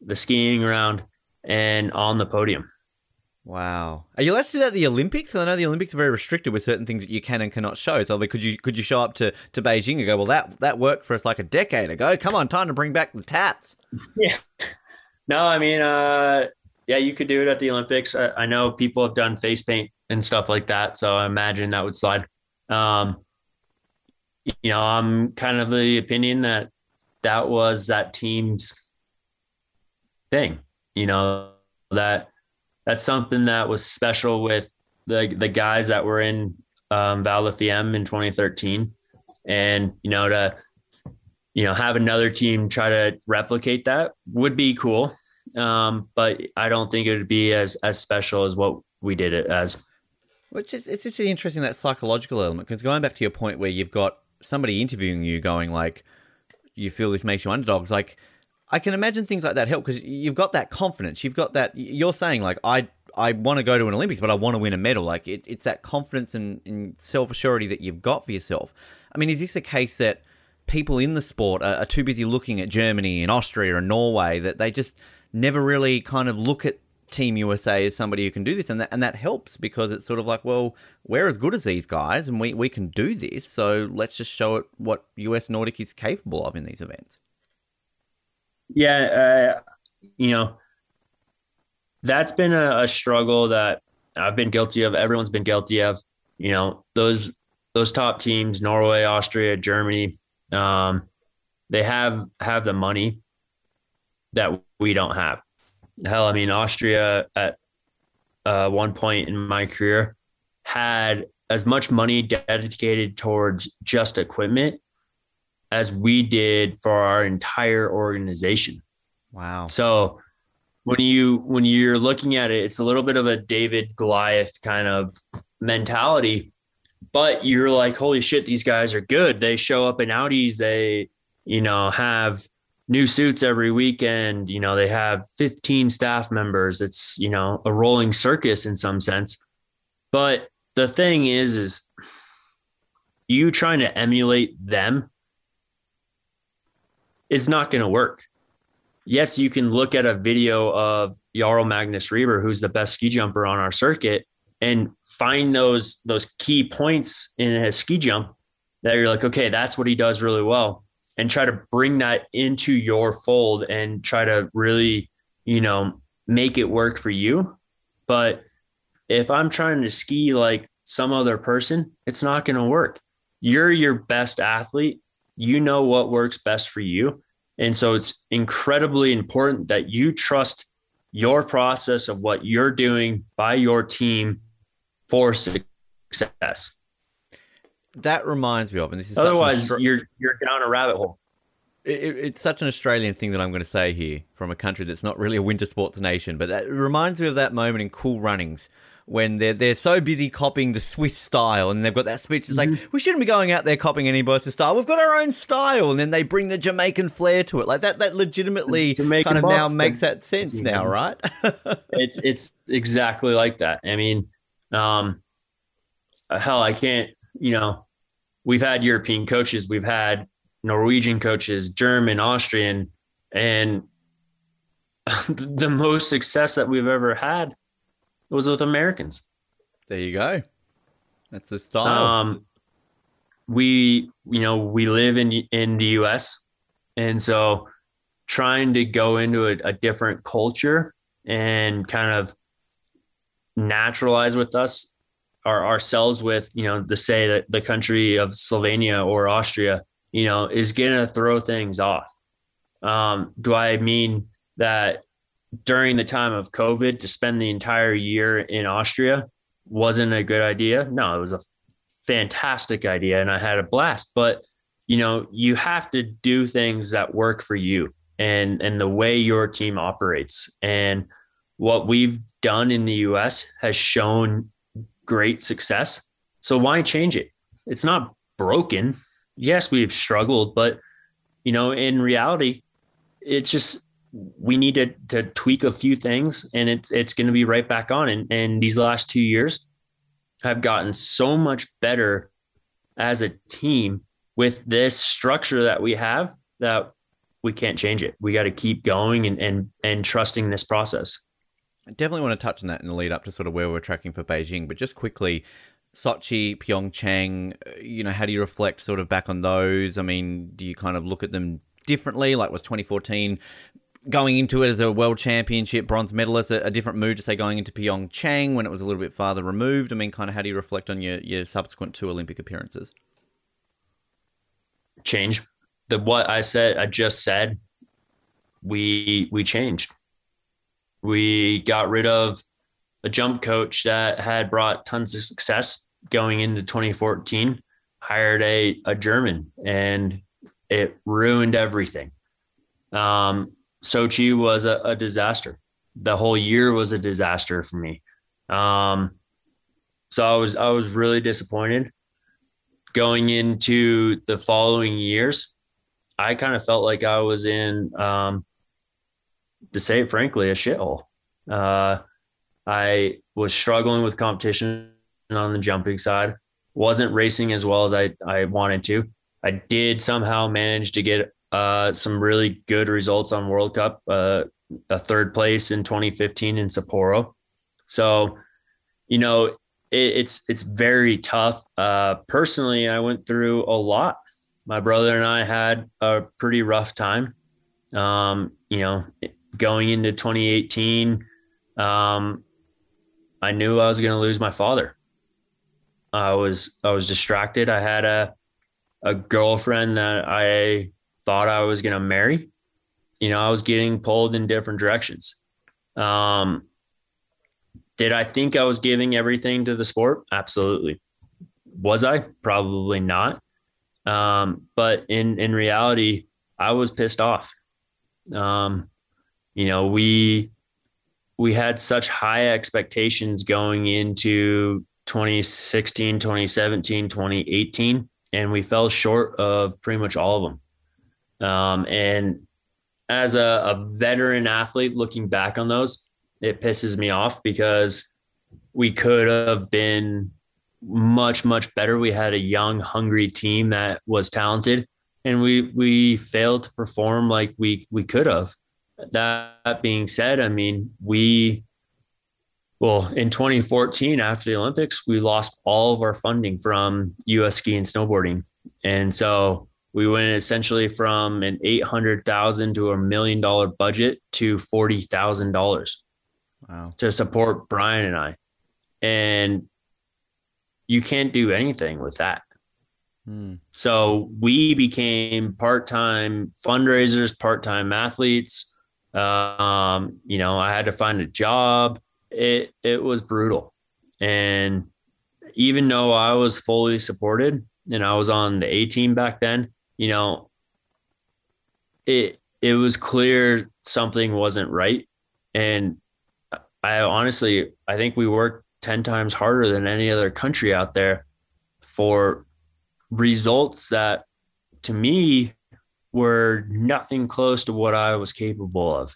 the skiing around, and on the podium. Wow. Are you allowed to do that at the Olympics? Because I know the Olympics are very restricted with certain things that you can and cannot show. So could you could you show up to, to Beijing and go, well, that that worked for us like a decade ago. Come on, time to bring back the tats. Yeah. No, I mean, uh, yeah, you could do it at the Olympics. I, I, know people have done face paint and stuff like that. So I imagine that would slide. Um, you know, I'm kind of the opinion that that was that team's thing, you know, that that's something that was special with the the guys that were in um, Val in 2013, and you know to you know have another team try to replicate that would be cool. Um, but I don't think it would be as as special as what we did it as. Which is it's just interesting that psychological element because going back to your point where you've got somebody interviewing you going like, you feel this makes you underdogs like I can imagine things like that help because you've got that confidence. You've got that. You're saying like I I want to go to an Olympics, but I want to win a medal. Like it, it's that confidence and, and self assurity that you've got for yourself. I mean, is this a case that people in the sport are, are too busy looking at Germany and Austria and Norway that they just never really kind of look at Team USA as somebody who can do this, and that and that helps because it's sort of like, well, we're as good as these guys, and we, we can do this, so let's just show it what US Nordic is capable of in these events. Yeah, uh, you know, that's been a, a struggle that I've been guilty of. Everyone's been guilty of. You know, those those top teams, Norway, Austria, Germany, um, they have have the money that we don't have. Hell, I mean, Austria at uh, one point in my career had as much money dedicated towards just equipment as we did for our entire organization. Wow. So when you when you're looking at it, it's a little bit of a David Goliath kind of mentality. But you're like, holy shit, these guys are good. They show up in Audis. They, you know, have new suits every weekend. You know, they have 15 staff members. It's, you know, a rolling circus in some sense. But the thing is, is you trying to emulate them is not going to work. Yes, you can look at a video of Jarl Magnus Riiber, who's the best ski jumper on our circuit, and find those those key points in his ski jump that you're like, okay, that's what he does really well, and try to bring that into your fold and try to really, you know, make it work for you. But if I'm trying to ski like some other person, it's not going to work. You're your best athlete you know what works best for you. And so it's incredibly important that you trust your process of what you're doing by your team for success. That reminds me of, and this is otherwise such you're you're down a rabbit hole. It, it's such an Australian thing that I'm going to say here from a country that's not really a winter sports nation, but that reminds me of that moment in Cool Runnings when they're they're so busy copying the Swiss style, and they've got that speech. It's mm-hmm. like we shouldn't be going out there copying anybody else's style. We've got our own style, and then they bring the Jamaican flair to it. Like that, that legitimately kind of now makes that sense now, right? it's it's exactly like that. I mean, um, hell, I can't. You know, we've had European coaches, we've had Norwegian coaches, German, Austrian, and the most success that we've ever had it was with Americans. There you go. That's the style. Um, we, you know, we live in in the U.S. and so trying to go into a, a different culture and kind of naturalize with us our, ourselves with you know to say that the country of Slovenia or Austria you know is gonna throw things off. Um, do I mean that during the time of COVID to spend the entire year in Austria wasn't a good idea. No, it was a fantastic idea and I had a blast. But you know, you have to do things that work for you and and the way your team operates. And what we've done in the US has shown great success. So why change it? It's not broken. Yes, we've struggled, but you know, in reality, it's just we need to, to tweak a few things and it's it's going to be right back on and, and these last two years have gotten so much better as a team with this structure that we have that we can't change it we got to keep going and, and and trusting this process I definitely want to touch on that in the lead up to sort of where we're tracking for Beijing but just quickly Sochi, Pyeongchang, uh, you know, how do you reflect sort of back on those? I mean, do you kind of look at them differently? Like, was 2014 going into it as a world championship bronze medalist, a, a, different mood to say going into Pyeongchang when it was a little bit farther removed? I mean, kind of how do you reflect on your, your subsequent two Olympic appearances? Change. The what I said, I just said, we we changed. We got rid of a jump coach that had brought tons of success going into 2014, hired a, a German, and it ruined everything. Um, Sochi was a, a, disaster. The whole year was a disaster for me. Um, so I was I was really disappointed. Going into the following years, I kind of felt like I was in, um, to say it frankly, a shithole. Uh, I was struggling with competition on the jumping side. wasn't racing as well as I I wanted to. I did somehow manage to get uh, some really good results on World Cup, uh, a third place in 2015 in Sapporo. So, you know, it, it's it's very tough. Uh, personally, I went through a lot. My brother and I had a pretty rough time. Um, you know, going into 2018, um, I knew I was going to lose my father. I was I was distracted. I had a a girlfriend that I thought I was going to marry. You know, I was getting pulled in different directions. Um, did I think I was giving everything to the sport? Absolutely. Was I? Probably not. Um, but in in reality, I was pissed off. Um, you know, we we had such high expectations going into 2016, 2017, 2018 and we fell short of pretty much all of them. Um, and as a, a veteran athlete, looking back on those, it pisses me off because we could have been much much better. We had a young, hungry team that was talented, and we we failed to perform like we we could have. That being said, I mean we well, in 2014, after the Olympics, we lost all of our funding from US ski and snowboarding. And so we went essentially from an 800,000 to a million dollar budget to $40,000 wow. to support Bryan and I. And you can't do anything with that. Hmm. So we became part time fundraisers, part time athletes. Um, you know, I had to find a job it it was brutal. And even though I was fully supported and I was on the A team back then, you know, it it was clear something wasn't right. And I honestly I think we worked 10 times harder than any other country out there for results that to me were nothing close to what I was capable of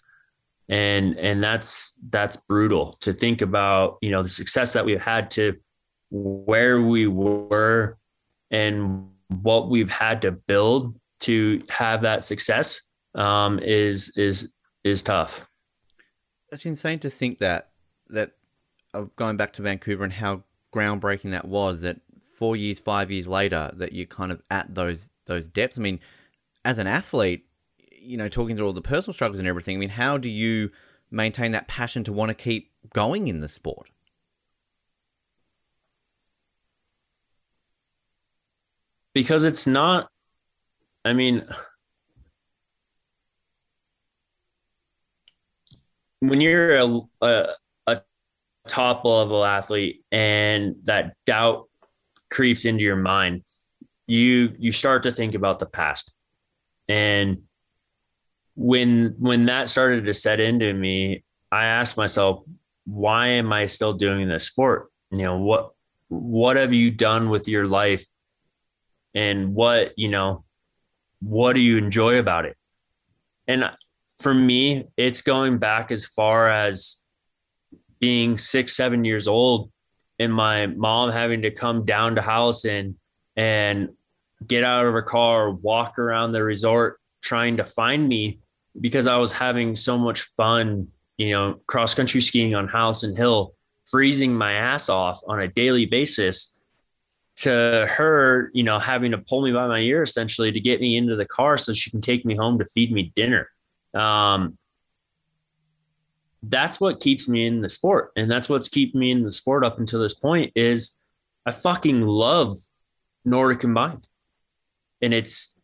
and and that's that's brutal to think about you know the success that we've had to where we were and what we've had to build to have that success um, is is is tough. It's insane to think that that of going back to Vancouver and how groundbreaking that was. That four years, five years later, that you're kind of at those those depths. I mean, as an athlete, you know, talking through all the personal struggles and everything, I mean, how do you maintain that passion to want to keep going in the sport? Because it's not, I mean, when you're a, a, a top level athlete and that doubt creeps into your mind, you you start to think about the past and when when that started to set into me, I asked myself, why am I still doing this sport? You know, what what have you done with your life and what, you know, what do you enjoy about it? And for me, it's going back as far as being six, seven years old and my mom having to come down to Howelsen and get out of her car, walk around the resort trying to find me because I was having so much fun, you know, cross country skiing on Howelsen Hill, freezing my ass off on a daily basis to her, you know, having to pull me by my ear essentially to get me into the car so she can take me home to feed me dinner. Um, that's what keeps me in the sport. And that's what's keeping me in the sport up until this point is I fucking love Nordic combined. And it's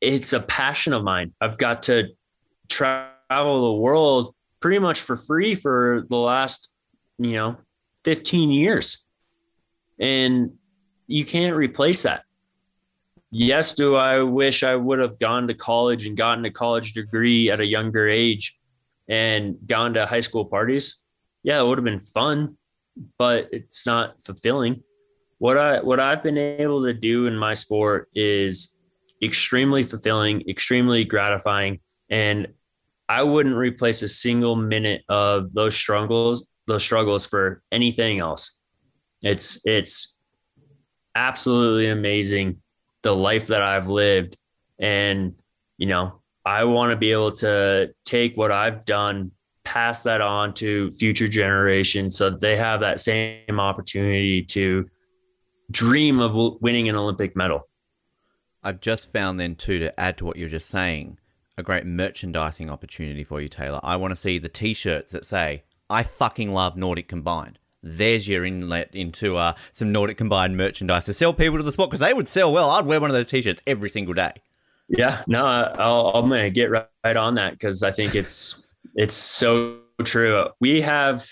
it's a passion of mine. I've got to travel the world pretty much for free for the last, you know, 15 years. And you can't replace that. Yes, do I wish I would have gone to college and gotten a college degree at a younger age and gone to high school parties? Yeah, it would have been fun, but it's not fulfilling. What I what I've been able to do in my sport is extremely fulfilling, extremely gratifying. And I wouldn't replace a single minute of those struggles, those struggles for anything else. It's it's absolutely amazing the life that I've lived. And, you know, I want to be able to take what I've done, pass that on to future generations so they have that same opportunity to dream of winning an Olympic medal. I've just found then too to add to what you're just saying, a great merchandising opportunity for you, Taylor. I want to see the t-shirts that say, I fucking love Nordic Combined. There's your inlet into uh, some Nordic Combined merchandise to sell people to the spot because they would sell well. I'd wear one of those t-shirts every single day. Yeah, no, I'll, I'm going to get right, right on that because I think it's it's so true. We have,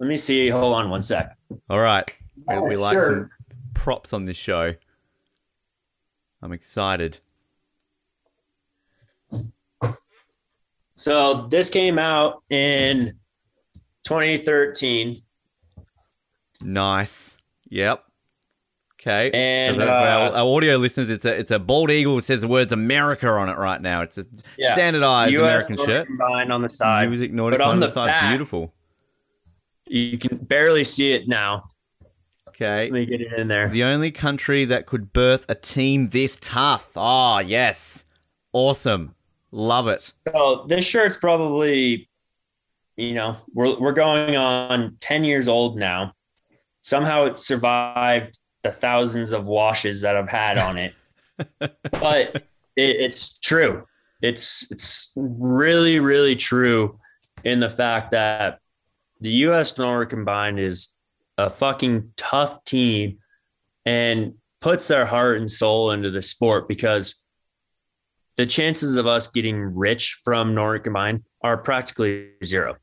let me see. Hold on one sec. All right, we, we like sure. some props on this show. I'm excited. So this came out in 2013. Nice. Yep. Okay. And, so for our, uh, our audio listeners, it's a it's a bald eagle. It says the words America on it right now. It's a Yeah. standardized US American shirt. combined on the side. Music Nordic but on on the the side. back- Beautiful. You can barely see it now. Okay. Let me get it in there. The only country that could birth a team this tough. Ah, yes. Awesome. Love it. So this shirt's probably, you know, we're we're going on ten years old now. Somehow it survived the thousands of washes that I've had on it, but it, it's true. It's it's really really true in the fact that the U.S. Nordic combined is a fucking tough team and puts their heart and soul into the sport because the chances of us getting rich from Nordic combined are practically zero.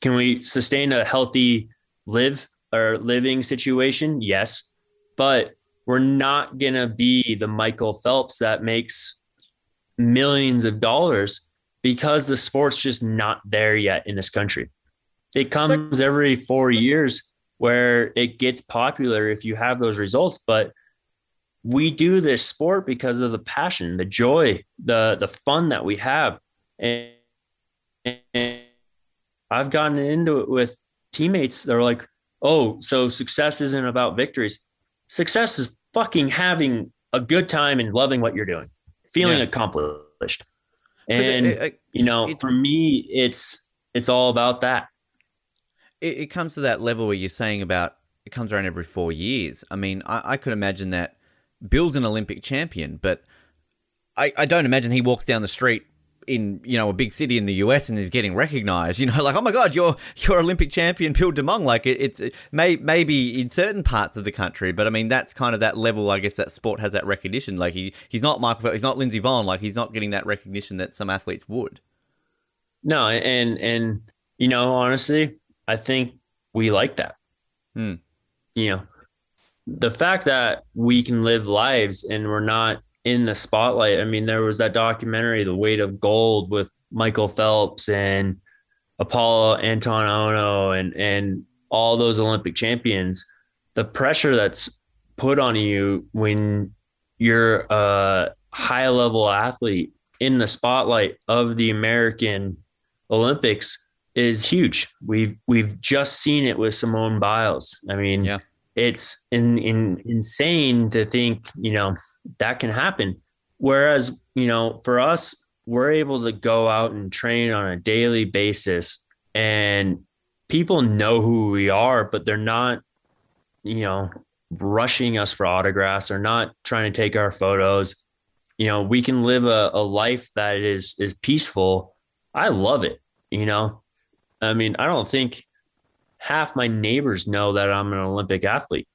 Can we sustain a healthy live or living situation? Yes, but we're not gonna be the Michael Phelps that makes millions of dollars because the sport's just not there yet in this country. It comes every four years where it gets popular if you have those results, but we do this sport because of the passion, the joy, the the fun that we have. And, and I've gotten into it with teammates that are like, "Oh, so success isn't about victories. Success is fucking having a good time and loving what you're doing, feeling Yeah. accomplished." 'Cause it- And it- you know, for me, it's it's all about that. it, it comes to that level where you're saying about it comes around every four years. I mean, I, I could imagine that Bill's an Olympic champion, but I, I don't imagine he walks down the street in you know a big city in the US and is getting recognized. You know, like oh my god, you're you're Olympic champion Bill DeMong. Like it, it's it may maybe in certain parts of the country, but I mean that's kind of that level. I guess that sport has that recognition. Like he he's not Michael, he's not Lindsey Vonn. Like he's not getting that recognition that some athletes would. No, and and you know, honestly, I think we like that. Hmm. You know, the fact that we can live lives and we're not in the spotlight. I mean, there was that documentary, The Weight of Gold, with Michael Phelps and Apollo Anton Ohno and and all those Olympic champions. The pressure that's put on you when you're a high level athlete in the spotlight of the American Olympics is huge. We've we've just seen it with Simone Biles. I mean, Yeah. It's in, in insane to think, you know, that can happen. Whereas, you know, for us, we're able to go out and train on a daily basis and people know who we are, but they're not, you know, rushing us for autographs. They're not trying to take our photos. You know, we can live a, a life that is is peaceful. I love it. You know, I mean, I don't think half my neighbors know that I'm an Olympic athlete.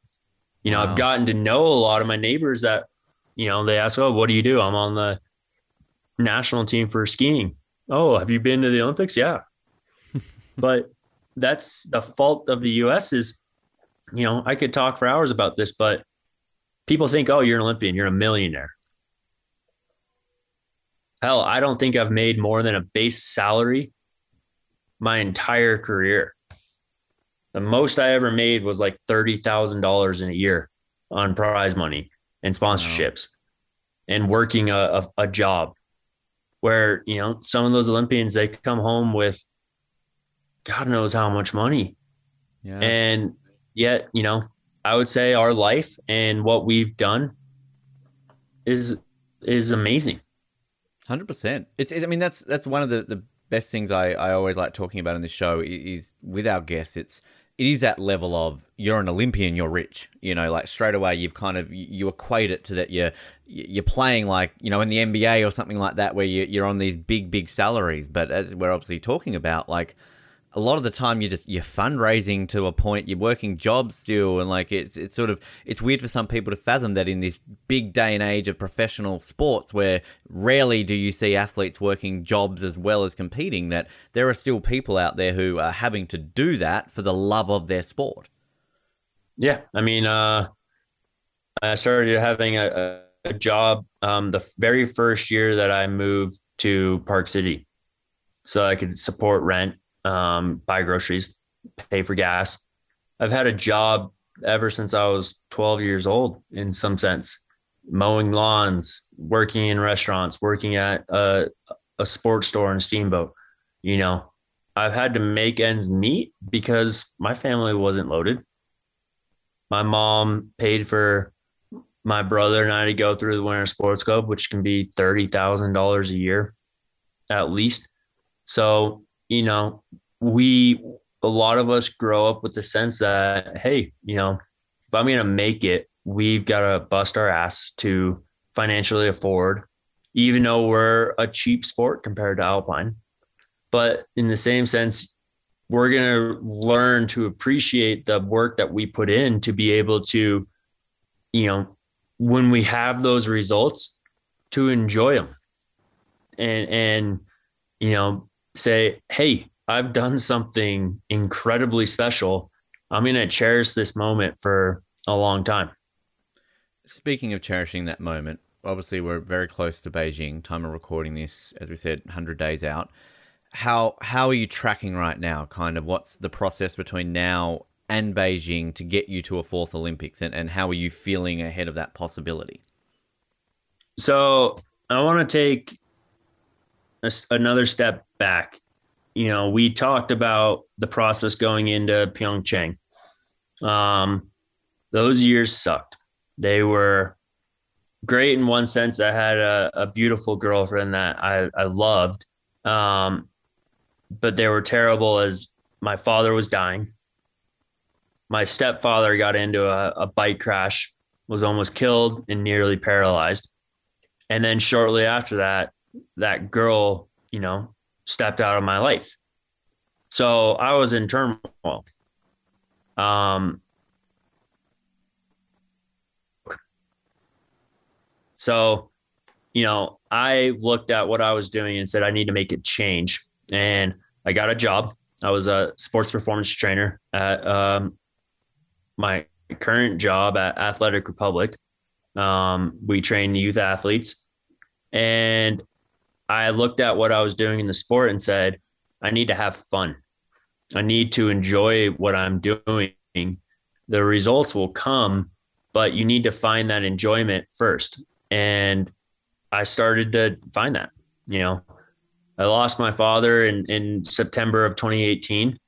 You know, Wow. I've gotten to know a lot of my neighbors that, you know, they ask, "Oh, what do you do?" I'm on the national team for skiing. Oh, have you been to the Olympics? Yeah. but that's the fault of the US is, you know, I could talk for hours about this, but people think, "Oh, you're an Olympian, you're a millionaire." Hell, I don't think I've made more than a base salary my entire career. The most I ever made was like $30,000 in a year on prize money and sponsorships and working a, a, a job where, you know, some of those Olympians, they come home with God knows how much money. Yeah. And yet, you know, I would say our life and what we've done is is amazing. Hundred percent. It's, it's. I mean, that's that's one of the, the best things I, I always like talking about in this show is, is with our guests. It's it is that level of you're an Olympian, you're rich. You know, like straight away you've kind of you equate it to that you're you're playing like you know in the NBA or something like that where you, you're on these big big salaries. But as we're obviously talking about, like a lot of the time you're just you're fundraising to a point you're working jobs still and like it's it's sort of it's weird for some people to fathom that in this big day and age of professional sports where rarely do you see athletes working jobs as well as competing that there are still people out there who are having to do that for the love of their sport. Yeah i mean uh i started having a, a job um the very first year that i moved to Park City. So i could support rent um, buy groceries, pay for gas. I've had a job ever since I was 12 years old in some sense, mowing lawns, working in restaurants, working at a, a sports store and Steamboat. You know, I've had to make ends meet because my family wasn't loaded. My mom paid for my brother and I to go through the Winter Sports Club, which can be $30,000 a year at least. So you know, we a lot of us grow up with the sense that hey, you know, if I'm gonna make it, we've got to bust our ass to financially afford, even though we're a cheap sport compared to alpine. But in the same sense, we're gonna learn to appreciate the work that we put in to be able to, you know, when we have those results, to enjoy them, and and you know say, hey, I've done something incredibly special. I'm going to cherish this moment for a long time. Speaking of cherishing that moment, obviously we're very close to Beijing. Time of recording this, as we said, 100 days out. How how are you tracking right now? Kind of what's the process between now and Beijing to get you to a fourth Olympics, and, and how are you feeling ahead of that possibility? So I want to take a, another step back, you know, we talked about the process going into Pyeongchang. Um, those years sucked. They were great in one sense. I had a, a beautiful girlfriend that I, I loved. Um, but they were terrible as my father was dying. My stepfather got into a, a bike crash, was almost killed and nearly paralyzed. And then shortly after that, that girl, you know, stepped out of my life. So I was in turmoil. Um, so, you know, I looked at what I was doing and said, I need to make a change. And I got a job. I was a sports performance trainer at um, my current job at Athletic Republic. Um, we train youth athletes. And I looked at what I was doing in the sport and said, I need to have fun. I need to enjoy what I'm doing. The results will come, but you need to find that enjoyment first. And I started to find that, you know, I lost my father in, in September of 2018.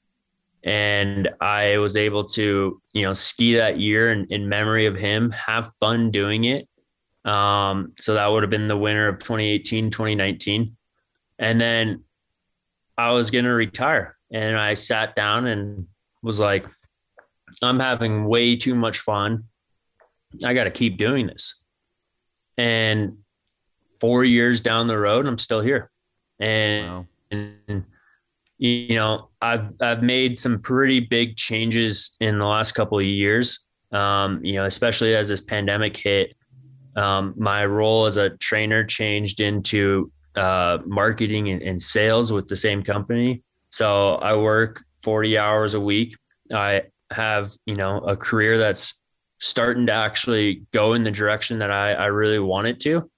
And I was able to, you know, ski that year in, in memory of him, have fun doing it, um, so that would have been the winter of 2018, 2019. And then I was going to retire. And I sat down and was like, I'm having way too much fun. I got to keep doing this. And four years down the road, I'm still here. And, wow. and you know, I've I've made some pretty big changes in the last couple of years. Um, you know, especially as this pandemic hit, um, my role as a trainer changed into uh, marketing and, and, sales with the same company. So I work 40 hours a week. I have, you know, a career that's starting to actually go in the direction that I, I really want it to.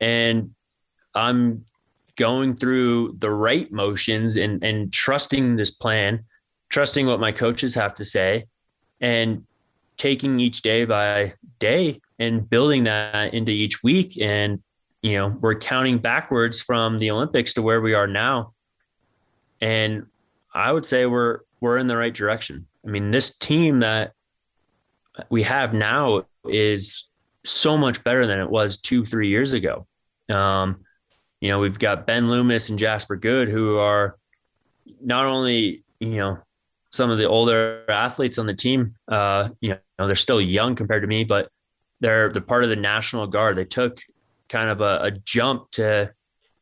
And I'm going through the right motions and, and trusting this plan, trusting what my coaches have to say, and taking each day by day and building that into each week. And, you know, we're counting backwards from the Olympics to where we are now. And I would say we're we're in the right direction. I mean, this team that we have now is so much better than it was two, three years ago. Um, you know, we've got Ben Loomis and Jasper Good, who are not only, you know, some of the older athletes on the team, uh, you know, they're still young compared to me, but they're they're part of the National Guard. They took kind of a, a jump to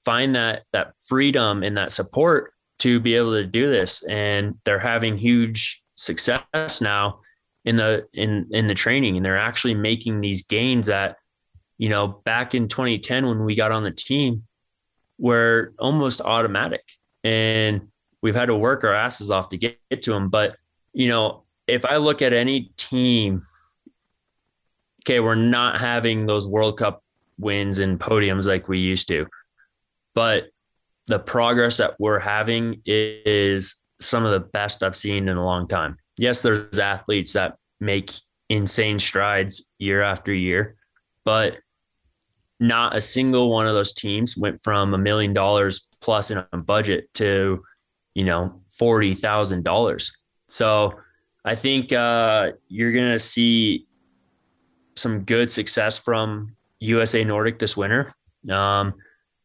find that that freedom and that support to be able to do this, and they're having huge success now in the in in the training, and they're actually making these gains that you know back in 2010 when we got on the team were almost automatic, and we've had to work our asses off to get, get to them. But you know, if I look at any team okay, we're not having those World Cup wins and podiums like we used to, but the progress that we're having is some of the best I've seen in a long time. Yes, there's athletes that make insane strides year after year, but not a single one of those teams went from a million dollars plus in a budget to, you know, forty thousand dollars. So I think uh, you're gonna see some good success from USA Nordic this winter. Um,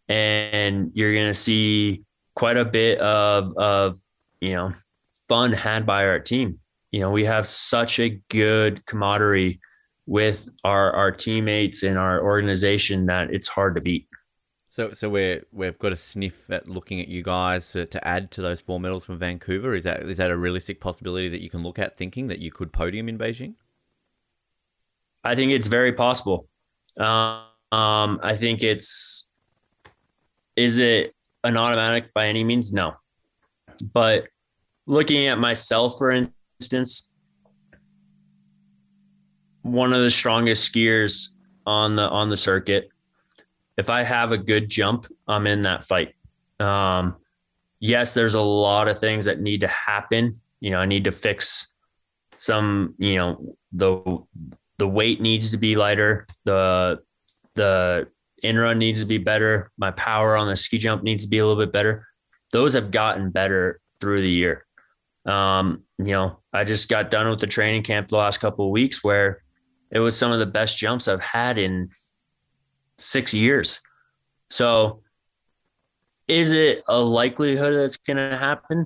and you're going to see quite a bit of, of, you know, fun had by our team. You know, we have such a good camaraderie with our, our teammates and our organization that it's hard to beat. So, so we're we've got a sniff at looking at you guys to, to add to those four medals from Vancouver. Is that is that a realistic possibility that you can look at, thinking that you could podium in Beijing? I think it's very possible. Um, I think it's is it an automatic by any means? No. But looking at myself, for instance, one of the strongest skiers on the on the circuit. If I have a good jump, I'm in that fight. Um, yes, there's a lot of things that need to happen. You know, I need to fix some, you know, the the weight needs to be lighter. The the in run needs to be better. My power on the ski jump needs to be a little bit better. Those have gotten better through the year. Um, you know, I just got done with the training camp the last couple of weeks where it was some of the best jumps I've had in six years. So is it a likelihood that's going to happen?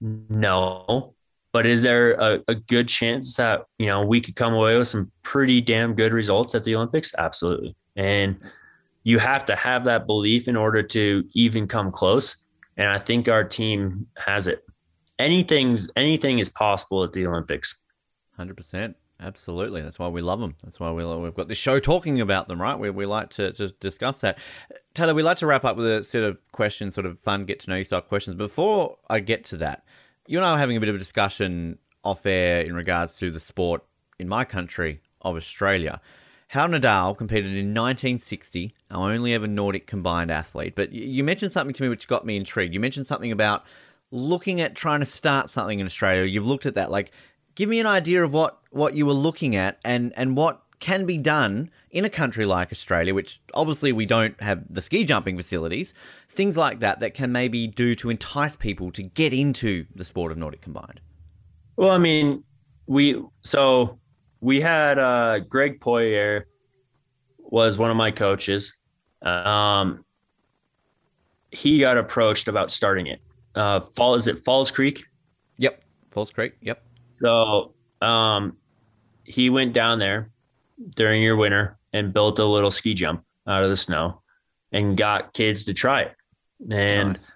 No. But is there a, a good chance that you know we could come away with some pretty damn good results at the Olympics? Absolutely. And you have to have that belief in order to even come close. And I think our team has it. Anything's anything is possible at the Olympics. Hundred percent. Absolutely. That's why we love them. That's why we love, we've got this show talking about them, right? We, we like to, to discuss that. Taylor, we like to wrap up with a set of questions, sort of fun, get to know yourself questions. Before I get to that, you and I were having a bit of a discussion off air in regards to the sport in my country of Australia. Hal Nerdal competed in 1960, our only ever Nordic combined athlete. But you mentioned something to me which got me intrigued. You mentioned something about looking at trying to start something in Australia. You've looked at that. Like, give me an idea of what, what you were looking at and, and what can be done in a country like Australia, which obviously we don't have the ski jumping facilities, things like that that can maybe do to entice people to get into the sport of Nordic combined? Well, I mean, we so we had uh, Greg Poirier was one of my coaches. Um, he got approached about starting it. Uh, Fall is it Falls Creek? Yep, Falls Creek. Yep. So um, he went down there during your winter and built a little ski jump out of the snow and got kids to try it. And nice.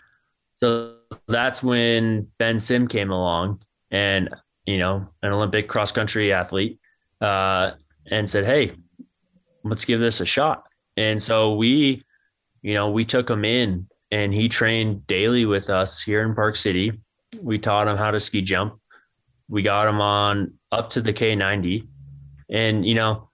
so that's when Ben Sim came along and, you know, an Olympic cross country athlete, uh, and said, Hey, let's give this a shot. And so we, you know, we took him in and he trained daily with us here in Park City. We taught him how to ski jump. We got him on up to the K90. And, you know,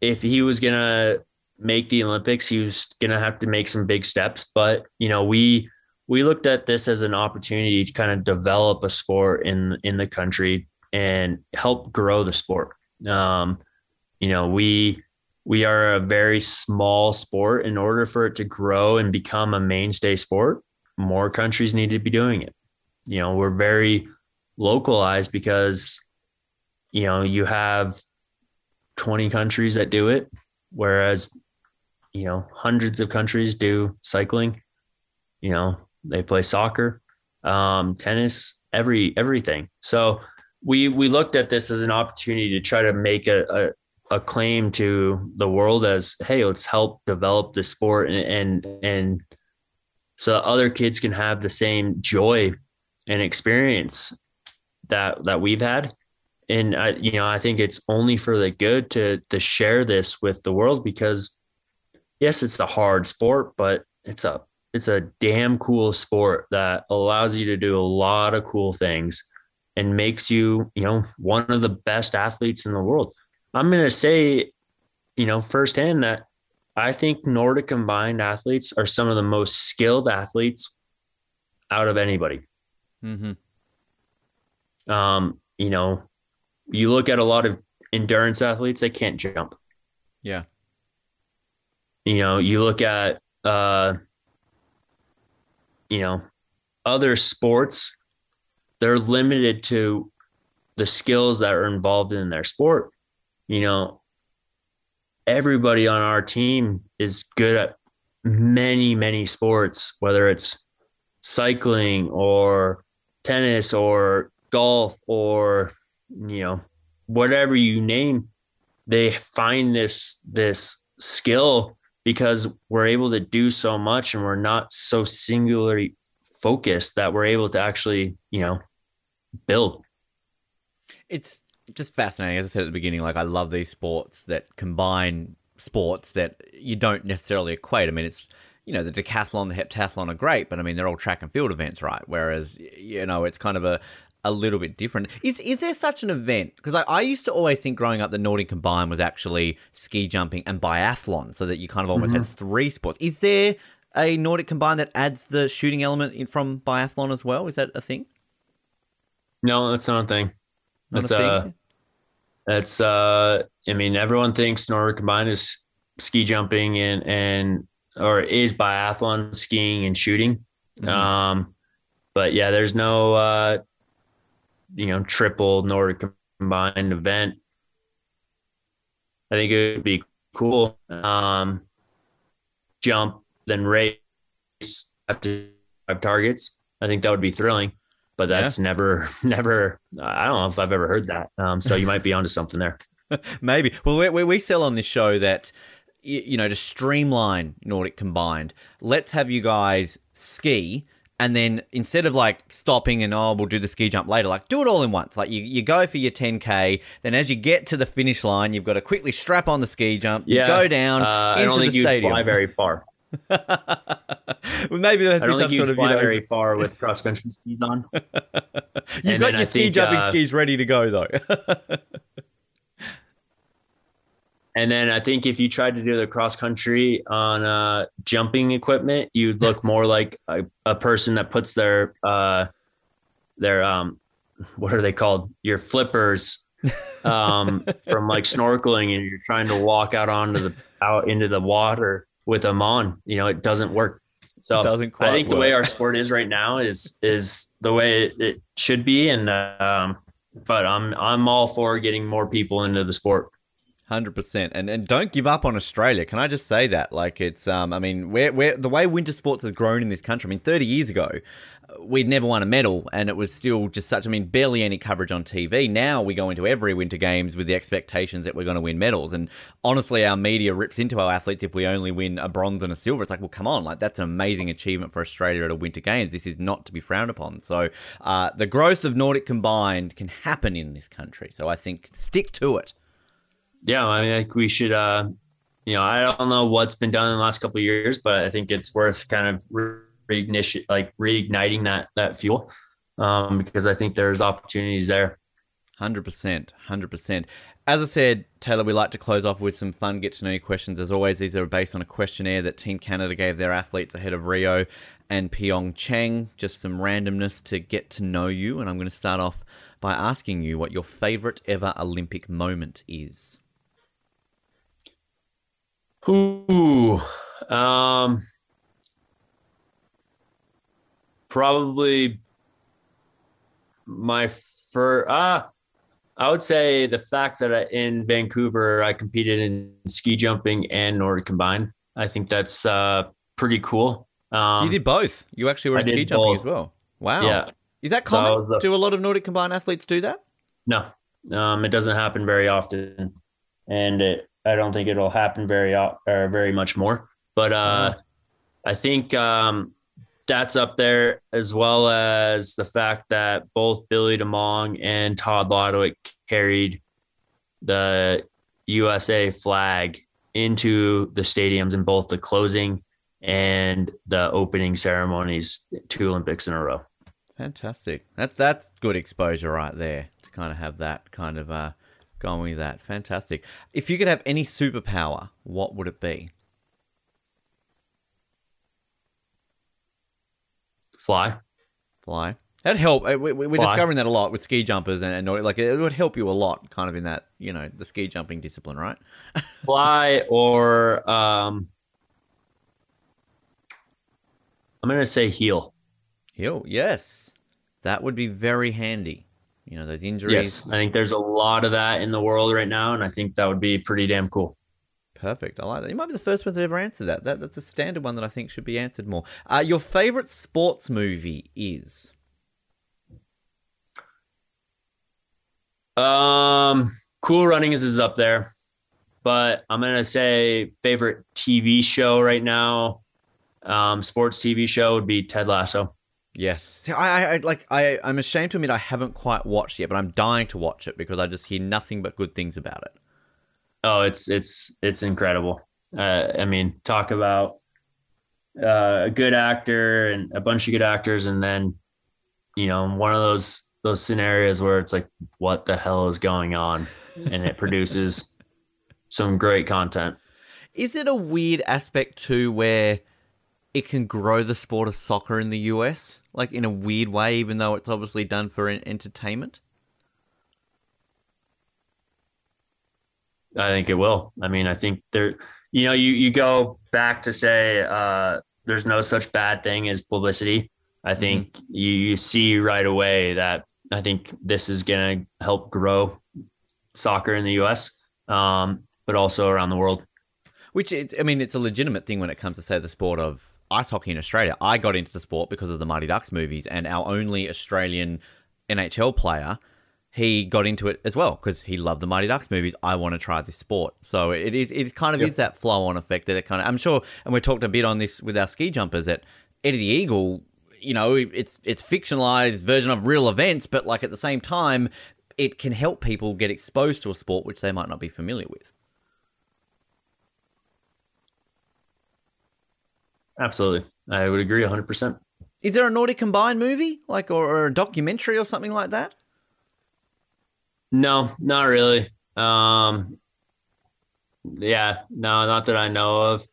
if he was to make the Olympics, he was to have to make some big steps. But, you know, we, we looked at this as an opportunity to kind of develop a sport in, in the country and help grow the sport. Um, you know, we, we are a very small sport. In order for it to grow and become a mainstay sport, more countries need to be doing it. You know, we're very localized because, you know, you have 20 countries that do it, whereas, you know, hundreds of countries do cycling. You know, they play soccer, um, tennis, every everything. So we we looked at this as an opportunity to try to make a, a, a claim to the world as, hey, let's help develop the sport and and, and so other kids can have the same joy and experience that that we've had and I, you know i think it's only for the good to to share this with the world because yes it's a hard sport but it's a it's a damn cool sport that allows you to do a lot of cool things and makes you you know one of the best athletes in the world i'm going to say you know firsthand that i think nordic combined athletes are some of the most skilled athletes out of anybody Mm-hmm. um, you know, you look at a lot of endurance athletes, they can't jump. Yeah. You know, you look at uh you know, other sports, they're limited to the skills that are involved in their sport. You know, everybody on our team is good at many, many sports, whether it's cycling or tennis or golf or you know whatever you name they find this this skill because we're able to do so much and we're not so singularly focused that we're able to actually you know build It's just fascinating. As I said at the beginning, like I love these sports that combine sports that you don't necessarily equate. I mean, it's you know the decathlon, the heptathlon are great, but I mean they're all track and field events, right? Whereas you know it's kind of a a little bit different. Is is there such an event? Because I, I used to always think growing up the Nordic combined was actually ski jumping and biathlon, so that you kind of almost had three sports. Is there a Nordic combined that adds the shooting element in from biathlon as well? Is that a thing? no that's not a thing Not that's a thing? uh that's uh i mean everyone thinks nordic combined is ski jumping and and or is biathlon skiing and shooting Mhm. um but yeah there's no uh you know triple nordic combined event i think it would be cool um jump then race after five targets i think that would be thrilling but that's never never i don't know if i've ever heard that um so you might be onto something there Maybe. Well, we, we, we sell on this show that, you know, to streamline Nordic combined, let's have you guys ski. And then instead of like stopping and, oh, we'll do the ski jump later, like do it all in once. Like you, you go for your 10K. Then as you get to the finish line, you've got to quickly strap on the ski jump, go down uh, i into don't think the you'd stadium. fly very far well, maybe there'd i be some sort you'd of, you fly know, very far with cross country skis on you've and got your I ski think, jumping uh, skis ready to go though. And then I think if you tried to do the cross country on uh, jumping equipment, you'd look more like a, a person that puts their uh, their um, what are they called? Your flippers um, from like snorkeling, and you're trying to walk out onto the out into the water with them on. You know, it doesn't work. So It doesn't quite I think the way our sport is right now is is the way it, it should be, and um, but I'm I'm all for getting more people into the sport. Hundred percent, and and don't give up on Australia. Can I just say that? Like it's, um, I mean, we're, we're the way winter sports has grown in this country. I mean, thirty years ago, we'd never won a medal, and it was still just such. I mean, barely any coverage on TV. Now we go into every winter games with the expectations that we're going to win medals, and honestly, our media rips into our athletes if we only win a bronze and a silver. It's like, well, come on, like that's an amazing achievement for Australia at a winter games. This is not to be frowned upon. So, uh, the growth of Nordic combined can happen in this country. So I think stick to it. Yeah, I mean, like we should, uh, you know, I don't know what's been done in the last couple of years, but I think it's worth kind of reignition, like reigniting that that fuel, um, because I think there's opportunities there. Hundred percent, hundred percent. As I said, Taylor, we like to close off with some fun get to know you questions. As always, these are based on a questionnaire that Team Canada gave their athletes ahead of Rio and Pyeongchang. Just some randomness to get to know you, and I'm going to start off by asking you what your favorite ever Olympic moment is. Ooh, um, probably my first. Ah, I would say the fact that I, in Vancouver I competed in ski jumping and Nordic combined. I think that's uh, pretty cool. Um, so you did both. You actually were I in ski jumping both. as well. Wow. Yeah. Is that common? a- do a lot of Nordic combined athletes do that? No, um, it doesn't happen very often, and it, I don't think it'll happen very or very much more. But uh, I think um, that's up there as well as the fact that both Billy DeMong and Todd Lodwick carried the USA flag into the stadiums in both the closing and the opening ceremonies, two Olympics in a row. Fantastic. That that's good exposure right there to kind of have that kind of uh going with that. Fantastic. If you could have any superpower, what would it be? Fly. Fly. That'd help. Uh, we- Fly. discovering that a lot with ski jumpers and, and like it would help you a lot, kind of in that you know the ski jumping discipline, right? fly or um I'm gonna say heal. Heal. Yes, that would be very handy. You know those injuries. Yes, I think there's a lot of that in the world right now, and I think that would be pretty damn cool. Perfect. I like that. You might be the first person to ever answer that. that that's a standard one that I think should be answered more. Uh, your favorite sports movie is? Um, Cool Runnings is up there, but I'm gonna say favorite TV show right now, um, sports TV show would be Ted Lasso. Yes. See, I, I, like I I'm ashamed to admit I haven't quite watched yet, but I'm dying to watch it because I just hear nothing but good things about it. Oh, it's it's it's incredible. Uh, I mean, talk about uh, a good actor and a bunch of good actors, and then you know one of those those scenarios where it's like, what the hell is going on, and it produces some great content. Is it a weird aspect too where it can grow the sport of soccer in the US, like in a weird way, even though it's obviously done for entertainment? I think it will. I mean, I think there, you know, you you go back to say uh, there's no such bad thing as publicity. I think you, you see right away that I think this is going to help grow soccer in the U.S., um, but also around the world. Which it's, I mean, it's a legitimate thing when it comes to say the sport of ice hockey in Australia. I got into the sport because of the Mighty Ducks movies, and our only Australian NHL player, he got into it as well because he loved the Mighty Ducks movies. I want to try this sport, so it is. It kind of is that flow on effect that it kind of. I'm sure, and we talked a bit on this with our ski jumpers that Eddie the Eagle. You know, it's it's fictionalized version of real events, but like at the same time, it can help people get exposed to a sport which they might not be familiar with. Absolutely, I would agree 100. percent Is there a Nordic combined movie, like or, or a documentary or something like that? No, not really. Um, yeah, no, not that I know of.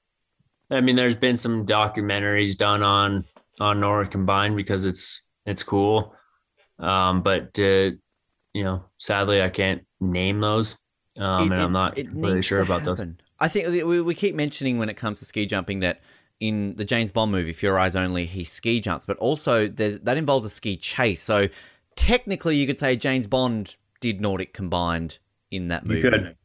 I mean, there's been some documentaries done on on Nordic combined because it's it's cool. Um, but uh, you know, sadly, I can't name those, um, It- and it- I'm not really sure about those. I think we, we keep mentioning when it comes to ski jumping that in the James Bond movie, For Your Eyes Only, he ski jumps, but also there's, that involves a ski chase. So technically, you could say James Bond did Nordic combined in that movie. You could,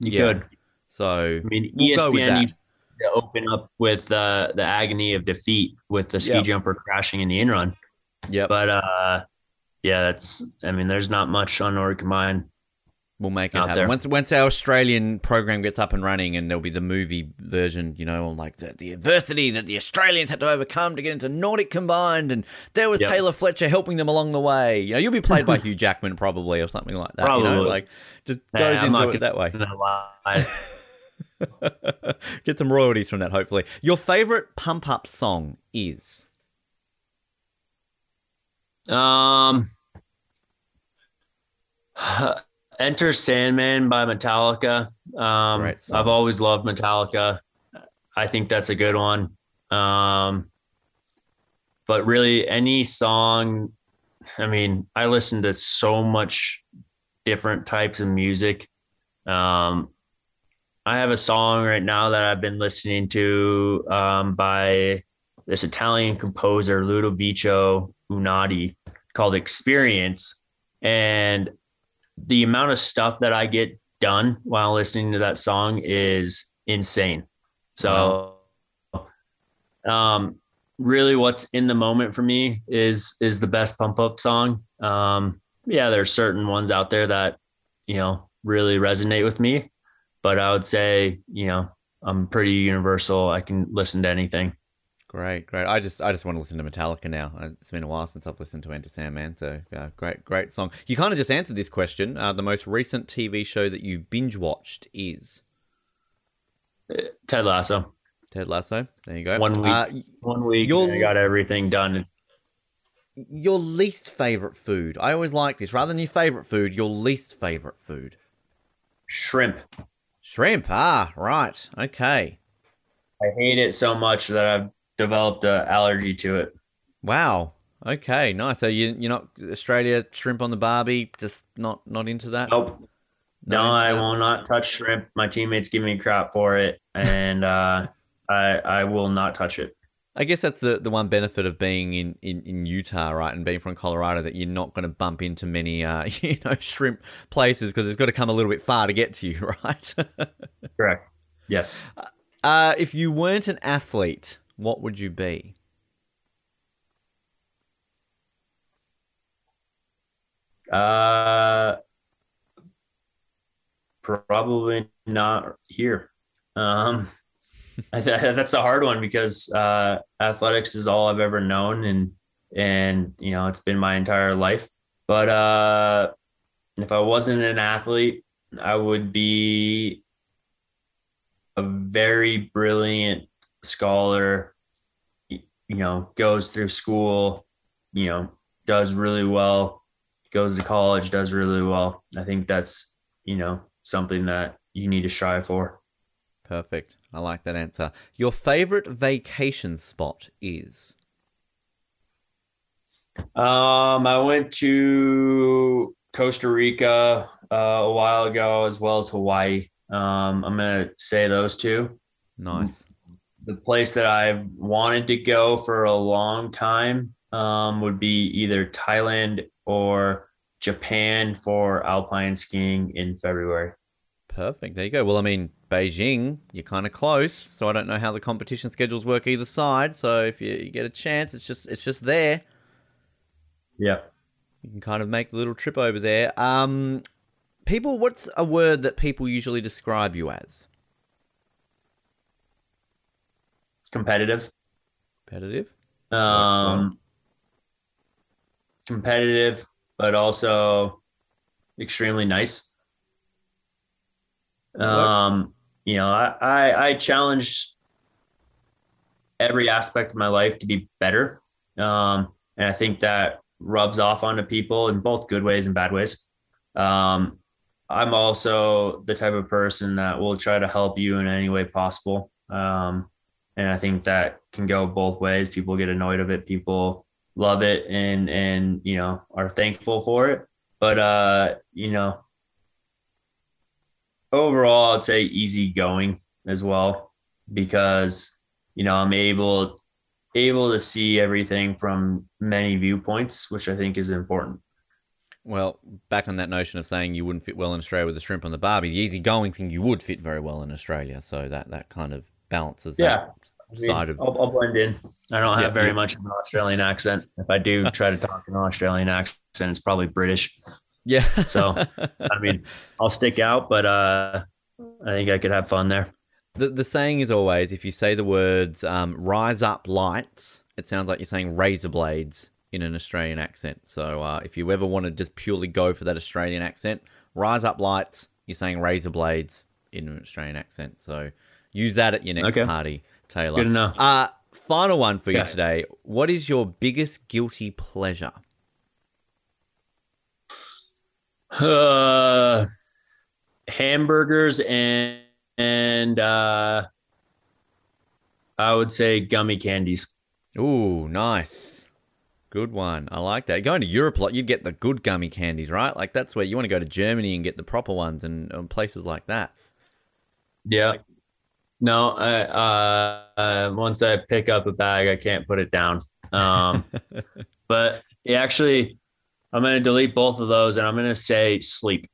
you Yeah. could. So I mean, We'll ESPN needs to open up with uh, the agony of defeat with the ski Yep. jumper crashing in the in run. yep, But uh, yeah, that's. I mean, there's not much on Nordic combined. We'll make it happen. there. Once once our Australian program gets up and running, and there'll be the movie version, you know, on like the, the adversity that the Australians had to overcome to get into Nordic combined, and there was Yep. Taylor Fletcher helping them along the way. You know, you'll be played by Hugh Jackman probably or something like that. You know, Probably. like just goes I'm into it that way. Get some royalties from that, hopefully. Your favorite pump up song is? Um, Enter Sandman by Metallica. Um, Great song. I've always loved Metallica. I think that's a good one. Um, but really, any song. I mean, I listen to so much different types of music. Um, I have a song right now that I've been listening to um, by this Italian composer Ludovico Einaudi called Experience, and the amount of stuff that I get done while listening to that song is insane. So, um, really, what's in the moment for me is is the best pump up song. Um, yeah, there's certain ones out there that you know really resonate with me, but I would say you know I'm pretty universal. I can listen to anything. Great, great. I just I just want to listen to Metallica now. It's been a while since I've listened to Enter Sandman, so uh, great, great song. You kind of just answered this question. Uh, the most recent TV show that you binge watched is Ted Lasso. Ted Lasso. There you go. One week. Uh, One week. your- I got everything done. It's your least favorite food. I always like this. Rather than your favorite food, your least favorite food. shrimp. Shrimp. Ah, right. Okay. I hate it so much that I've developed an allergy to it. Wow. Okay. Nice. So you you're not Australia shrimp on the barbie. Just not not into that. Nope. No, Not into I that? will not touch shrimp. My teammates give me crap for it, and uh, I I will not touch it. I guess that's the, the one benefit of being in, in, in Utah, right, and being from Colorado, that you're not going to bump into many, uh, you know, shrimp places because it's got to come a little bit far to get to you, right? Correct. Yes. uh, if you weren't an athlete, what would you be? Uh, probably not here. Um, that's a hard one because uh, athletics is all I've ever known, and and you know it's been my entire life. But uh, if I wasn't an athlete, I would be a very brilliant scholar. You know, goes through school. You know, does really well goes to college, does really well. I think that's, you know, something that you need to strive for. Perfect. I like that answer. Your favorite vacation spot is? Um, I went to Costa Rica uh, a while ago, as well as Hawaii. Um, I'm gonna say those two. Nice. The place that I've wanted to go for a long time um, would be either Thailand or Japan for alpine skiing in February. Perfect. There you go. Well, I mean, Beijing, you're kind of close, so I don't know how the competition schedules work either side. So if you, you get a chance, it's just it's just there. Yeah. You can kind of make the little trip over there. Um, people, what's a word that people usually describe you as? Competitive. Competitive. um, competitive, but also extremely nice. Um, you know, I, I I challenge every aspect of my life to be better, um, and I think that rubs off onto people in both good ways and bad ways. Um, I'm also the type of person that will try to help you in any way possible. Um, and I think that can go both ways. People get annoyed of it, people love it and and you know are thankful for it. But uh, you know, overall I'd say easy going as well because you know I'm able able to see everything from many viewpoints, which I think is important. Well, back on that notion of saying you wouldn't fit well in Australia with the shrimp on the barbie, the easygoing thing you would fit very well in Australia. So that that kind of balances Yeah. that side of. I'll, I'll blend in. I don't have Yeah, very yeah. much of an Australian accent. If I do try to talk in an Australian accent, it's probably British. Yeah. So, I mean, I'll stick out, but uh, I think I could have fun there. The, the saying is always if you say the words um, rise up lights, it sounds like you're saying razor blades in an Australian accent. So uh, if you ever want to just purely go for that Australian accent, rise up lights, you're saying razor blades in an Australian accent. So use that at your next Okay. party, Taylor. Good enough. Uh, final one for you today. What is your biggest guilty pleasure? Uh, hamburgers and and uh, I would say gummy candies. Ooh, nice. Good one. I like that. Going to Europe a lot, you'd get the good gummy candies, right? Like that's where you want to go to Germany and get the proper ones and, and places like that. Yeah. No, I uh, uh, once I pick up a bag, I can't put it down. Um, but actually, I'm going to delete both of those and I'm going to say sleep.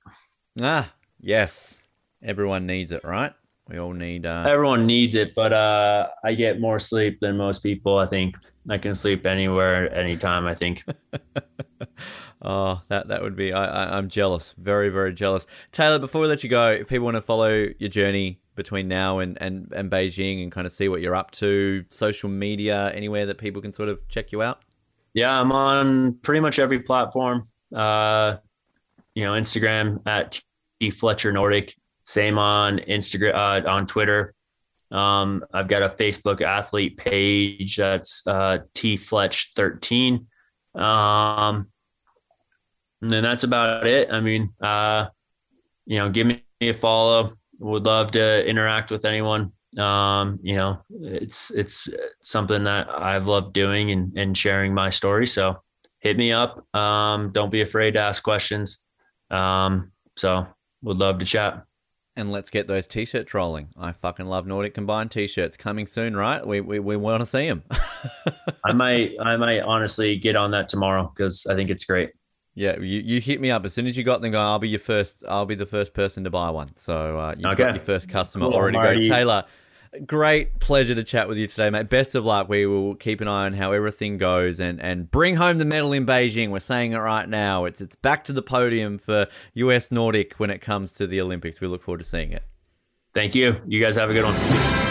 Ah, yes. Everyone needs it, right? We all need. Uh, Everyone needs it, but uh, I get more sleep than most people. I think I can sleep anywhere, anytime. I think. oh, that that would be. I, I I'm jealous. Very very jealous. Taylor, before we let you go, if people want to follow your journey between now and and and Beijing and kind of see what you're up to, social media, anywhere that people can sort of check you out. Yeah, I'm on pretty much every platform. Uh, you know, Instagram at T Fletcher Nordic. Same on Instagram, uh, on Twitter. Um, I've got a Facebook athlete page that's uh, T Fletch 13. Um, and then that's about it. I mean, uh, you know, give me a follow. Would love to interact with anyone. Um, you know, it's it's something that I've loved doing and, and sharing my story. So hit me up. Um, don't be afraid to ask questions. Um, so would love to chat. And let's get those t-shirts rolling. I fucking love Nordic Combined t-shirts coming soon, right? We we, we want to see them. I might I might honestly get on that tomorrow because I think it's great. Yeah, you, you hit me up as soon as you got them. Go, I'll be your first. I'll be the first person to buy one. So uh, you've Okay. got your first customer Cool, already. Marty. Go, Taylor. Great pleasure to chat with you today, mate. Best of luck. We will keep an eye on how everything goes and, and bring home the medal in Beijing. We're saying it right now. It's it's back to the podium for US Nordic when it comes to the Olympics. We look forward to seeing it. Thank you. You guys have a good one.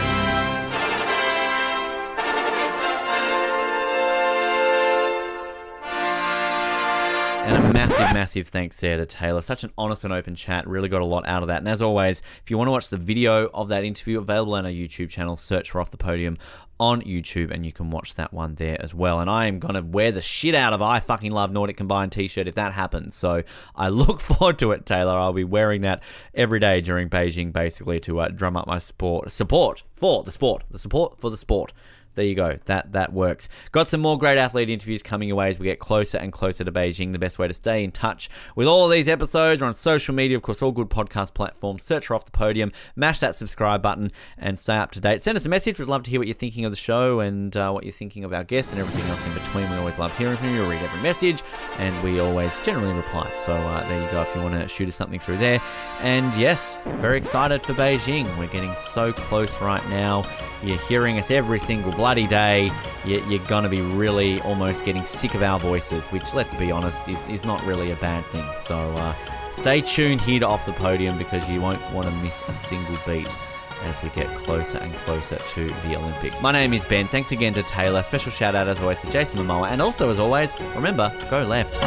Massive, massive thanks there to Taylor. Such an honest and open chat. Really got a lot out of that. And as always, if you want to watch the video of that interview, available on our YouTube channel, search for Off the Podium on YouTube and you can watch that one there as well. And I am going to wear the shit out of I fucking love Nordic Combined t shirt if that happens. So I look forward to it, Taylor. I'll be wearing that every day during Beijing, basically, to uh, drum up my support, support for the sport, the support for the sport. There you go. That that works. Got some more great athlete interviews coming your way as we get closer and closer to Beijing. The best way to stay in touch with all of these episodes are on social media, of course, all good podcast platforms. Search for off the podium, mash that subscribe button, and stay up to date. Send us a message. We'd love to hear what you're thinking of the show and uh, what you're thinking of our guests and everything else in between. We always love hearing from you. We read every message, and we always generally reply. So uh, there you go. If you want to shoot us something through there, and yes, very excited for Beijing. We're getting so close right now. You're hearing us every single bloody day. You- You're going to be really almost getting sick of our voices, which, let's be honest, is, is not really a bad thing. So uh, stay tuned here to Off the Podium because you won't want to miss a single beat as we get closer and closer to the Olympics. My name is Ben. Thanks again to Taylor. Special shout out, as always, to Jason Momoa. And also, as always, remember, go left.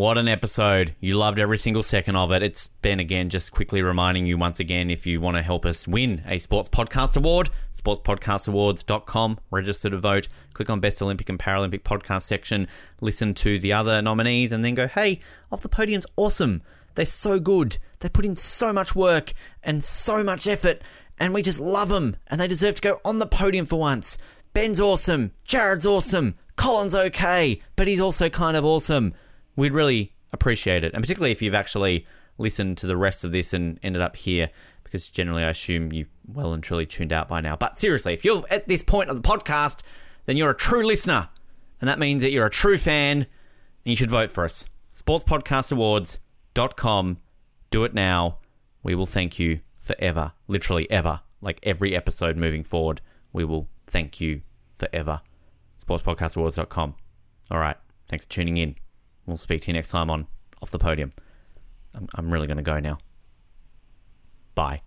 What an episode. You loved every single second of it. It's Ben again, just quickly reminding you once again if you want to help us win a Sports Podcast Award, sportspodcastawards.com, register to vote, click on Best Olympic and Paralympic Podcast section, listen to the other nominees, and then go, hey, Off the Podium's awesome. They're so good. They put in so much work and so much effort, and we just love them, and they deserve to go on the podium for once. Ben's awesome. Jared's awesome. Colin's okay, but he's also kind of awesome. We'd really appreciate it. And particularly if you've actually listened to the rest of this and ended up here, because generally I assume you've well and truly tuned out by now. But seriously, if you're at this point of the podcast, then you're a true listener. And that means that you're a true fan and you should vote for us. Sportspodcastawards.com. Do it now. We will thank you forever. Literally ever. Like every episode moving forward, we will thank you forever. Sportspodcastawards.com. All right. Thanks for tuning in. We'll speak to you next time on Off the Podium. I'm, I'm really going to go now. Bye.